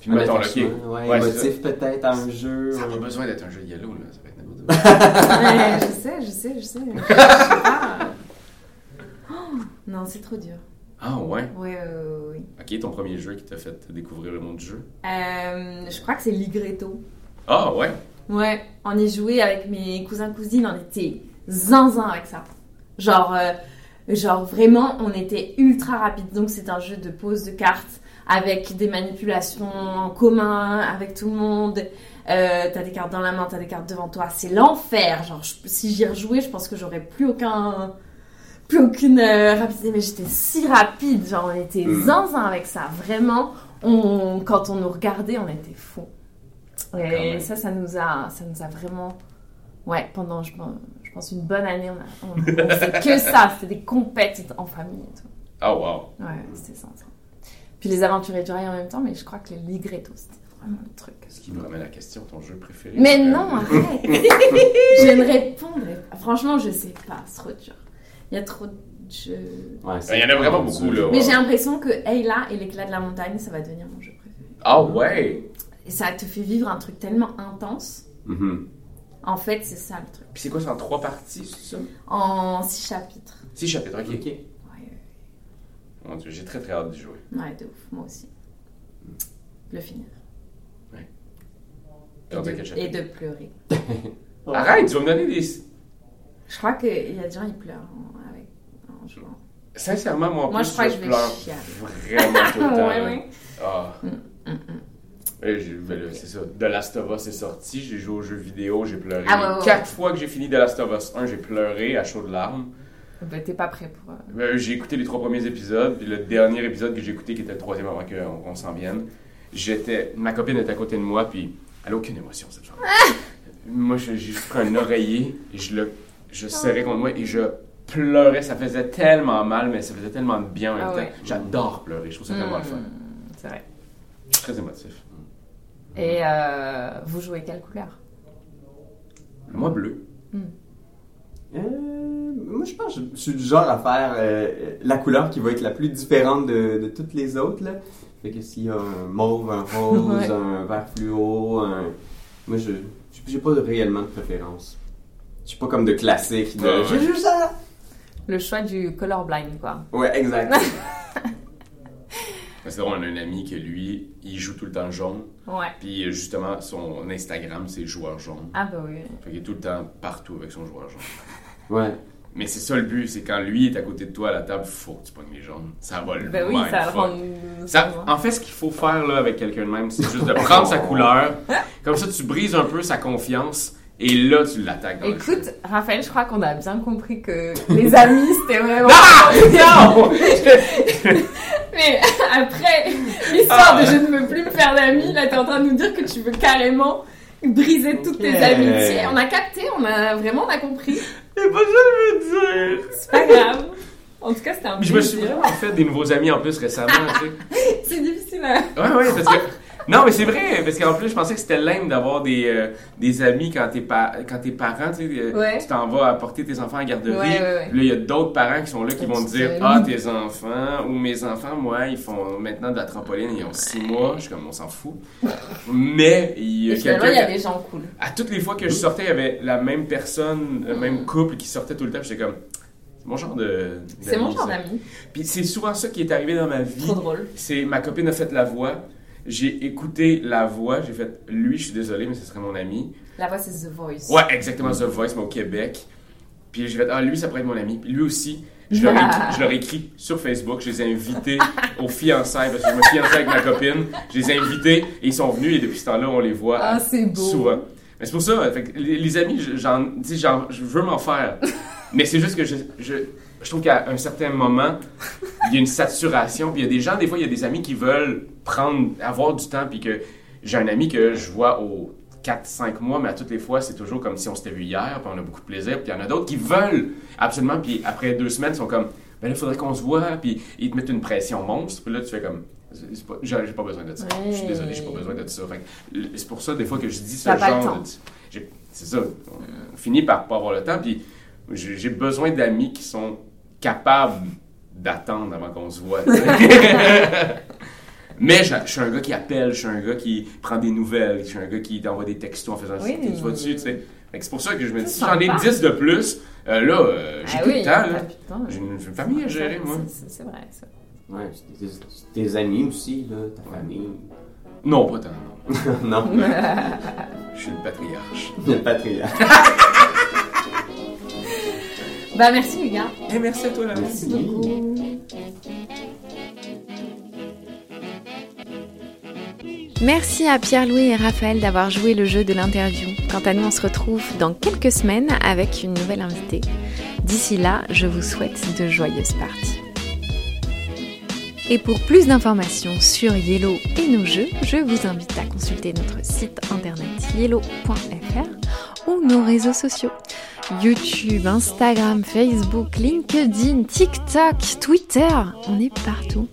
S4: Puis mettons, ok.
S5: Ouais,
S4: Ouais, c'est
S5: émotif peut-être à un jeu.
S4: Ça n'a
S5: ouais.
S4: pas besoin d'être un jeu yellow, là. Ça peut être n'importe quoi.
S3: Ouais, je sais, je sais, je sais. Je sais pas. Oh, non, c'est trop dur.
S4: Ah, ouais?
S3: Ouais, euh, oui.
S4: Ok, ton premier jeu qui t'a fait découvrir le monde du jeu?
S3: Euh, je crois que c'est Ligretto.
S4: Ah, ouais?
S3: Ouais, on y jouait avec mes cousins cousines, on était zinzin avec ça. Genre, euh, genre vraiment, on était ultra rapide. Donc c'est un jeu de pose de cartes avec des manipulations en commun avec tout le monde. Euh, t'as des cartes dans la main, t'as des cartes devant toi. C'est l'enfer. Genre, je- si j'y rejouais, je pense que j'aurais plus aucun, plus aucune euh, rapidité, mais j'étais si rapide, genre on était
S4: Mm.
S3: zinzin avec ça, vraiment. On, quand on nous regardait, on était fous. Et ça, ça nous a, ça nous a vraiment, ouais, pendant je pense, je pense une bonne année, on a, on, on faisait que ça, c'était des compètes en famille et tout.
S4: Ah, wow.
S3: Ouais, c'était ça. ça. Puis les aventuriers du rail en même temps, mais je crois que les ligrettos, c'était vraiment le truc.
S4: Ce qui nous ramène à la question, ton jeu préféré.
S3: Mais non, arrête Je ne répondrai pas. Franchement, je sais pas, c'est trop dur. Il y a trop de jeux.
S5: Ouais,
S4: Il y en a vraiment beaucoup, là.
S3: Mais
S4: ouais.
S3: j'ai l'impression que Ayla et l'éclat de la montagne, ça va devenir mon jeu préféré.
S4: Ah, ouais.
S3: Et ça te fait vivre un truc tellement intense.
S5: Mhm.
S3: En fait, c'est ça le truc.
S4: Puis c'est quoi, c'est en trois parties, c'est ça?
S3: En six chapitres.
S4: Six chapitres, ok.
S5: Ok.
S3: Ouais,
S4: Mon Dieu, j'ai très très hâte d'y jouer.
S3: ouais, de ouf, moi aussi. De le finir.
S4: À
S3: Et de, et de pleurer.
S4: Arrête, tu vas me donner des.
S3: Je crois qu'il y a des gens qui pleurent en, avec, en jouant.
S4: Sincèrement, moi, en
S3: Moi,
S4: plus,
S3: je crois que je vais
S4: pleure
S3: chialer.
S4: vraiment tout le temps.
S3: ouais, ouais.
S4: Ah.
S3: Mm, mm, mm.
S4: Ouais, j'ai- ben c'est ça. The Last of Us est sorti, j'ai joué aux jeux vidéo, j'ai pleuré.
S3: Ah, ouais, ouais,
S4: Quatre fois que j'ai fini The Last of Us 1, j'ai pleuré à chaudes larmes.
S3: Ben, t'es pas prêt pour. euh,
S4: Euh, j'ai écouté les trois premiers épisodes, puis le dernier épisode que j'ai écouté, qui était le troisième avant qu'on on s'en vienne, j'étais, ma copine était à côté de moi, puis elle a aucune émotion cette femme. moi, je- j'ai juste pris un oreiller et je le, je serrais contre moi et je pleurais. Ça faisait tellement mal, mais ça faisait tellement de bien en même
S3: Ah
S4: temps.
S3: ouais.
S4: J'adore pleurer, je trouve ça tellement le fun.
S3: mm, C'est vrai.
S4: Très émotif.
S3: Et euh, vous jouez quelle couleur?
S4: Moi, bleu.
S5: Euh, moi, je pense que je suis du genre à faire euh, la couleur qui va être la plus différente de, de toutes les autres. Là. Fait que s'il y a un mauve, un rose,
S3: Ouais.
S5: un vert fluo, un... moi, je j'ai pas réellement de préférence. Je suis pas comme de classique. De...
S4: Ouais, ouais.
S5: J'ai juste ça!
S3: Le choix du colorblind, quoi.
S5: Ouais, exact.
S4: C'est drôle, on a un ami que lui, il joue tout le temps jaune.
S3: Ouais.
S4: Puis euh, justement, son Instagram, c'est joueur jaune.
S3: Ah bah oui.
S4: Fait qu'il est tout le temps partout avec son joueur jaune.
S5: ouais.
S4: Mais c'est ça le but, c'est quand lui est à côté de toi à la table, faut que tu pognes les jaunes. Ça va le
S3: Ben oui, ça rend.
S4: Ça- en fait, ce qu'il faut faire là, avec quelqu'un de même, c'est juste de prendre sa couleur. Comme ça, tu brises un peu sa confiance. Et là, tu l'attaques dans le.
S3: Écoute, Raphaël, je crois qu'on a bien compris que les amis, c'était vraiment.
S4: Non!
S3: Mais après l'histoire
S4: Ah.
S3: de je ne veux plus me faire d'amis, là, t'es en train de nous dire que tu veux carrément briser toutes tes amitiés. On a capté, on a vraiment on a compris.
S4: C'est pas ça que je veux dire!
S3: C'est pas grave. En tout cas, c'était un
S4: Je me suis vraiment fait des nouveaux amis en plus récemment, tu sais.
S3: C'est difficile à.
S4: Ouais, ouais, parce que. Non, mais c'est vrai, parce qu'en plus, je pensais que c'était lame d'avoir des, euh, des amis quand t'es, pa- quand t'es parent, tu sais. euh,
S3: Ouais.
S4: Tu t'en vas apporter tes enfants à la garderie.
S3: Ouais,
S4: là, il y a d'autres parents qui sont là qui vont te dire. Ah, tes enfants, ou mes enfants, moi, ils font maintenant de la trampoline, ils ont six mois. Je suis comme, on s'en fout. Mais il y a quelqu'un.
S3: il y a des gens cool.
S4: À toutes les fois que je sortais, il y avait la même personne, le même couple qui sortait tout le temps. J'étais comme, c'est mon genre de.
S3: C'est mon genre d'ami.
S4: Puis c'est souvent ça qui est arrivé dans ma vie.
S3: Trop drôle.
S4: C'est ma copine a fait la voix. J'ai écouté la voix. J'ai fait, lui, je suis désolé, mais ce serait mon ami.
S3: La voix, c'est The Voice.
S4: Ouais, exactement, The Voice, mais au Québec. Puis j'ai fait, ah, lui, ça pourrait être mon ami. Puis lui aussi. Je leur, ai écrit, je leur ai écrit sur Facebook, je les ai invités aux fiançailles, parce que je me fiançais avec ma copine. Je les ai invités et ils sont venus et depuis ce temps-là, on les voit
S3: Ah, beau.
S4: souvent. Mais c'est pour ça, fait que les, les amis, j'en- je veux m'en faire. Mais c'est juste que je, je, je trouve qu'à un certain moment, il y a une saturation. Puis il y a des gens, des fois, il y a des amis qui veulent prendre, avoir du temps. Puis que j'ai un ami que je vois aux 4-5 mois, mais à toutes les fois, c'est toujours comme si on s'était vu hier. Puis on a beaucoup de plaisir. Puis il y en a d'autres qui veulent absolument. Puis après deux semaines, ils sont comme, ben là, il faudrait qu'on se voit. Puis ils te mettent une pression monstre. Puis là, tu fais comme, pas- j'ai j'ai pas besoin de ça.
S3: Ouais.
S4: Je suis désolé, j'ai pas besoin de ça. Fait c'est pour ça, des fois, que je dis ce genre de. j'ai- C'est ça. On finit par pas avoir le temps. Puis j'ai j'ai besoin d'amis qui sont capables d'attendre avant qu'on se voit. Mais je, je suis un gars qui appelle, je suis un gars qui prend des nouvelles, je suis un gars qui t'envoie des textos en faisant
S3: Oui.
S4: tu vas dessus, tu sais. C'est pour ça que je me dis, si j'en ai
S3: sympa.
S4: 10 de plus, euh, là, euh, j'ai
S3: Ah
S4: plus
S3: oui,
S4: de temps.
S3: t'as
S4: là.
S3: plus de temps.
S4: J'ai une, famille à gérer, moi.
S3: C'est- vrai, ça.
S5: Ouais, c'est tes, amis aussi, là, ta famille.
S4: Non, pas tant.
S5: non,
S4: Je suis le patriarche.
S5: le patriarche.
S3: Bah, merci, les gars.
S4: Et merci à toi, la
S3: Merci beaucoup.
S6: Merci à Pierre-Louis et Raphaël d'avoir joué le jeu de l'interview. Quant à nous, on se retrouve dans quelques semaines avec une nouvelle invitée.
S3: D'ici là, je vous souhaite de joyeuses parties. Et pour plus d'informations sur Yellow et nos jeux, je vous invite à consulter notre site internet yellow.fr ou nos réseaux sociaux. YouTube, Instagram, Facebook, LinkedIn, TikTok, Twitter, on est partout.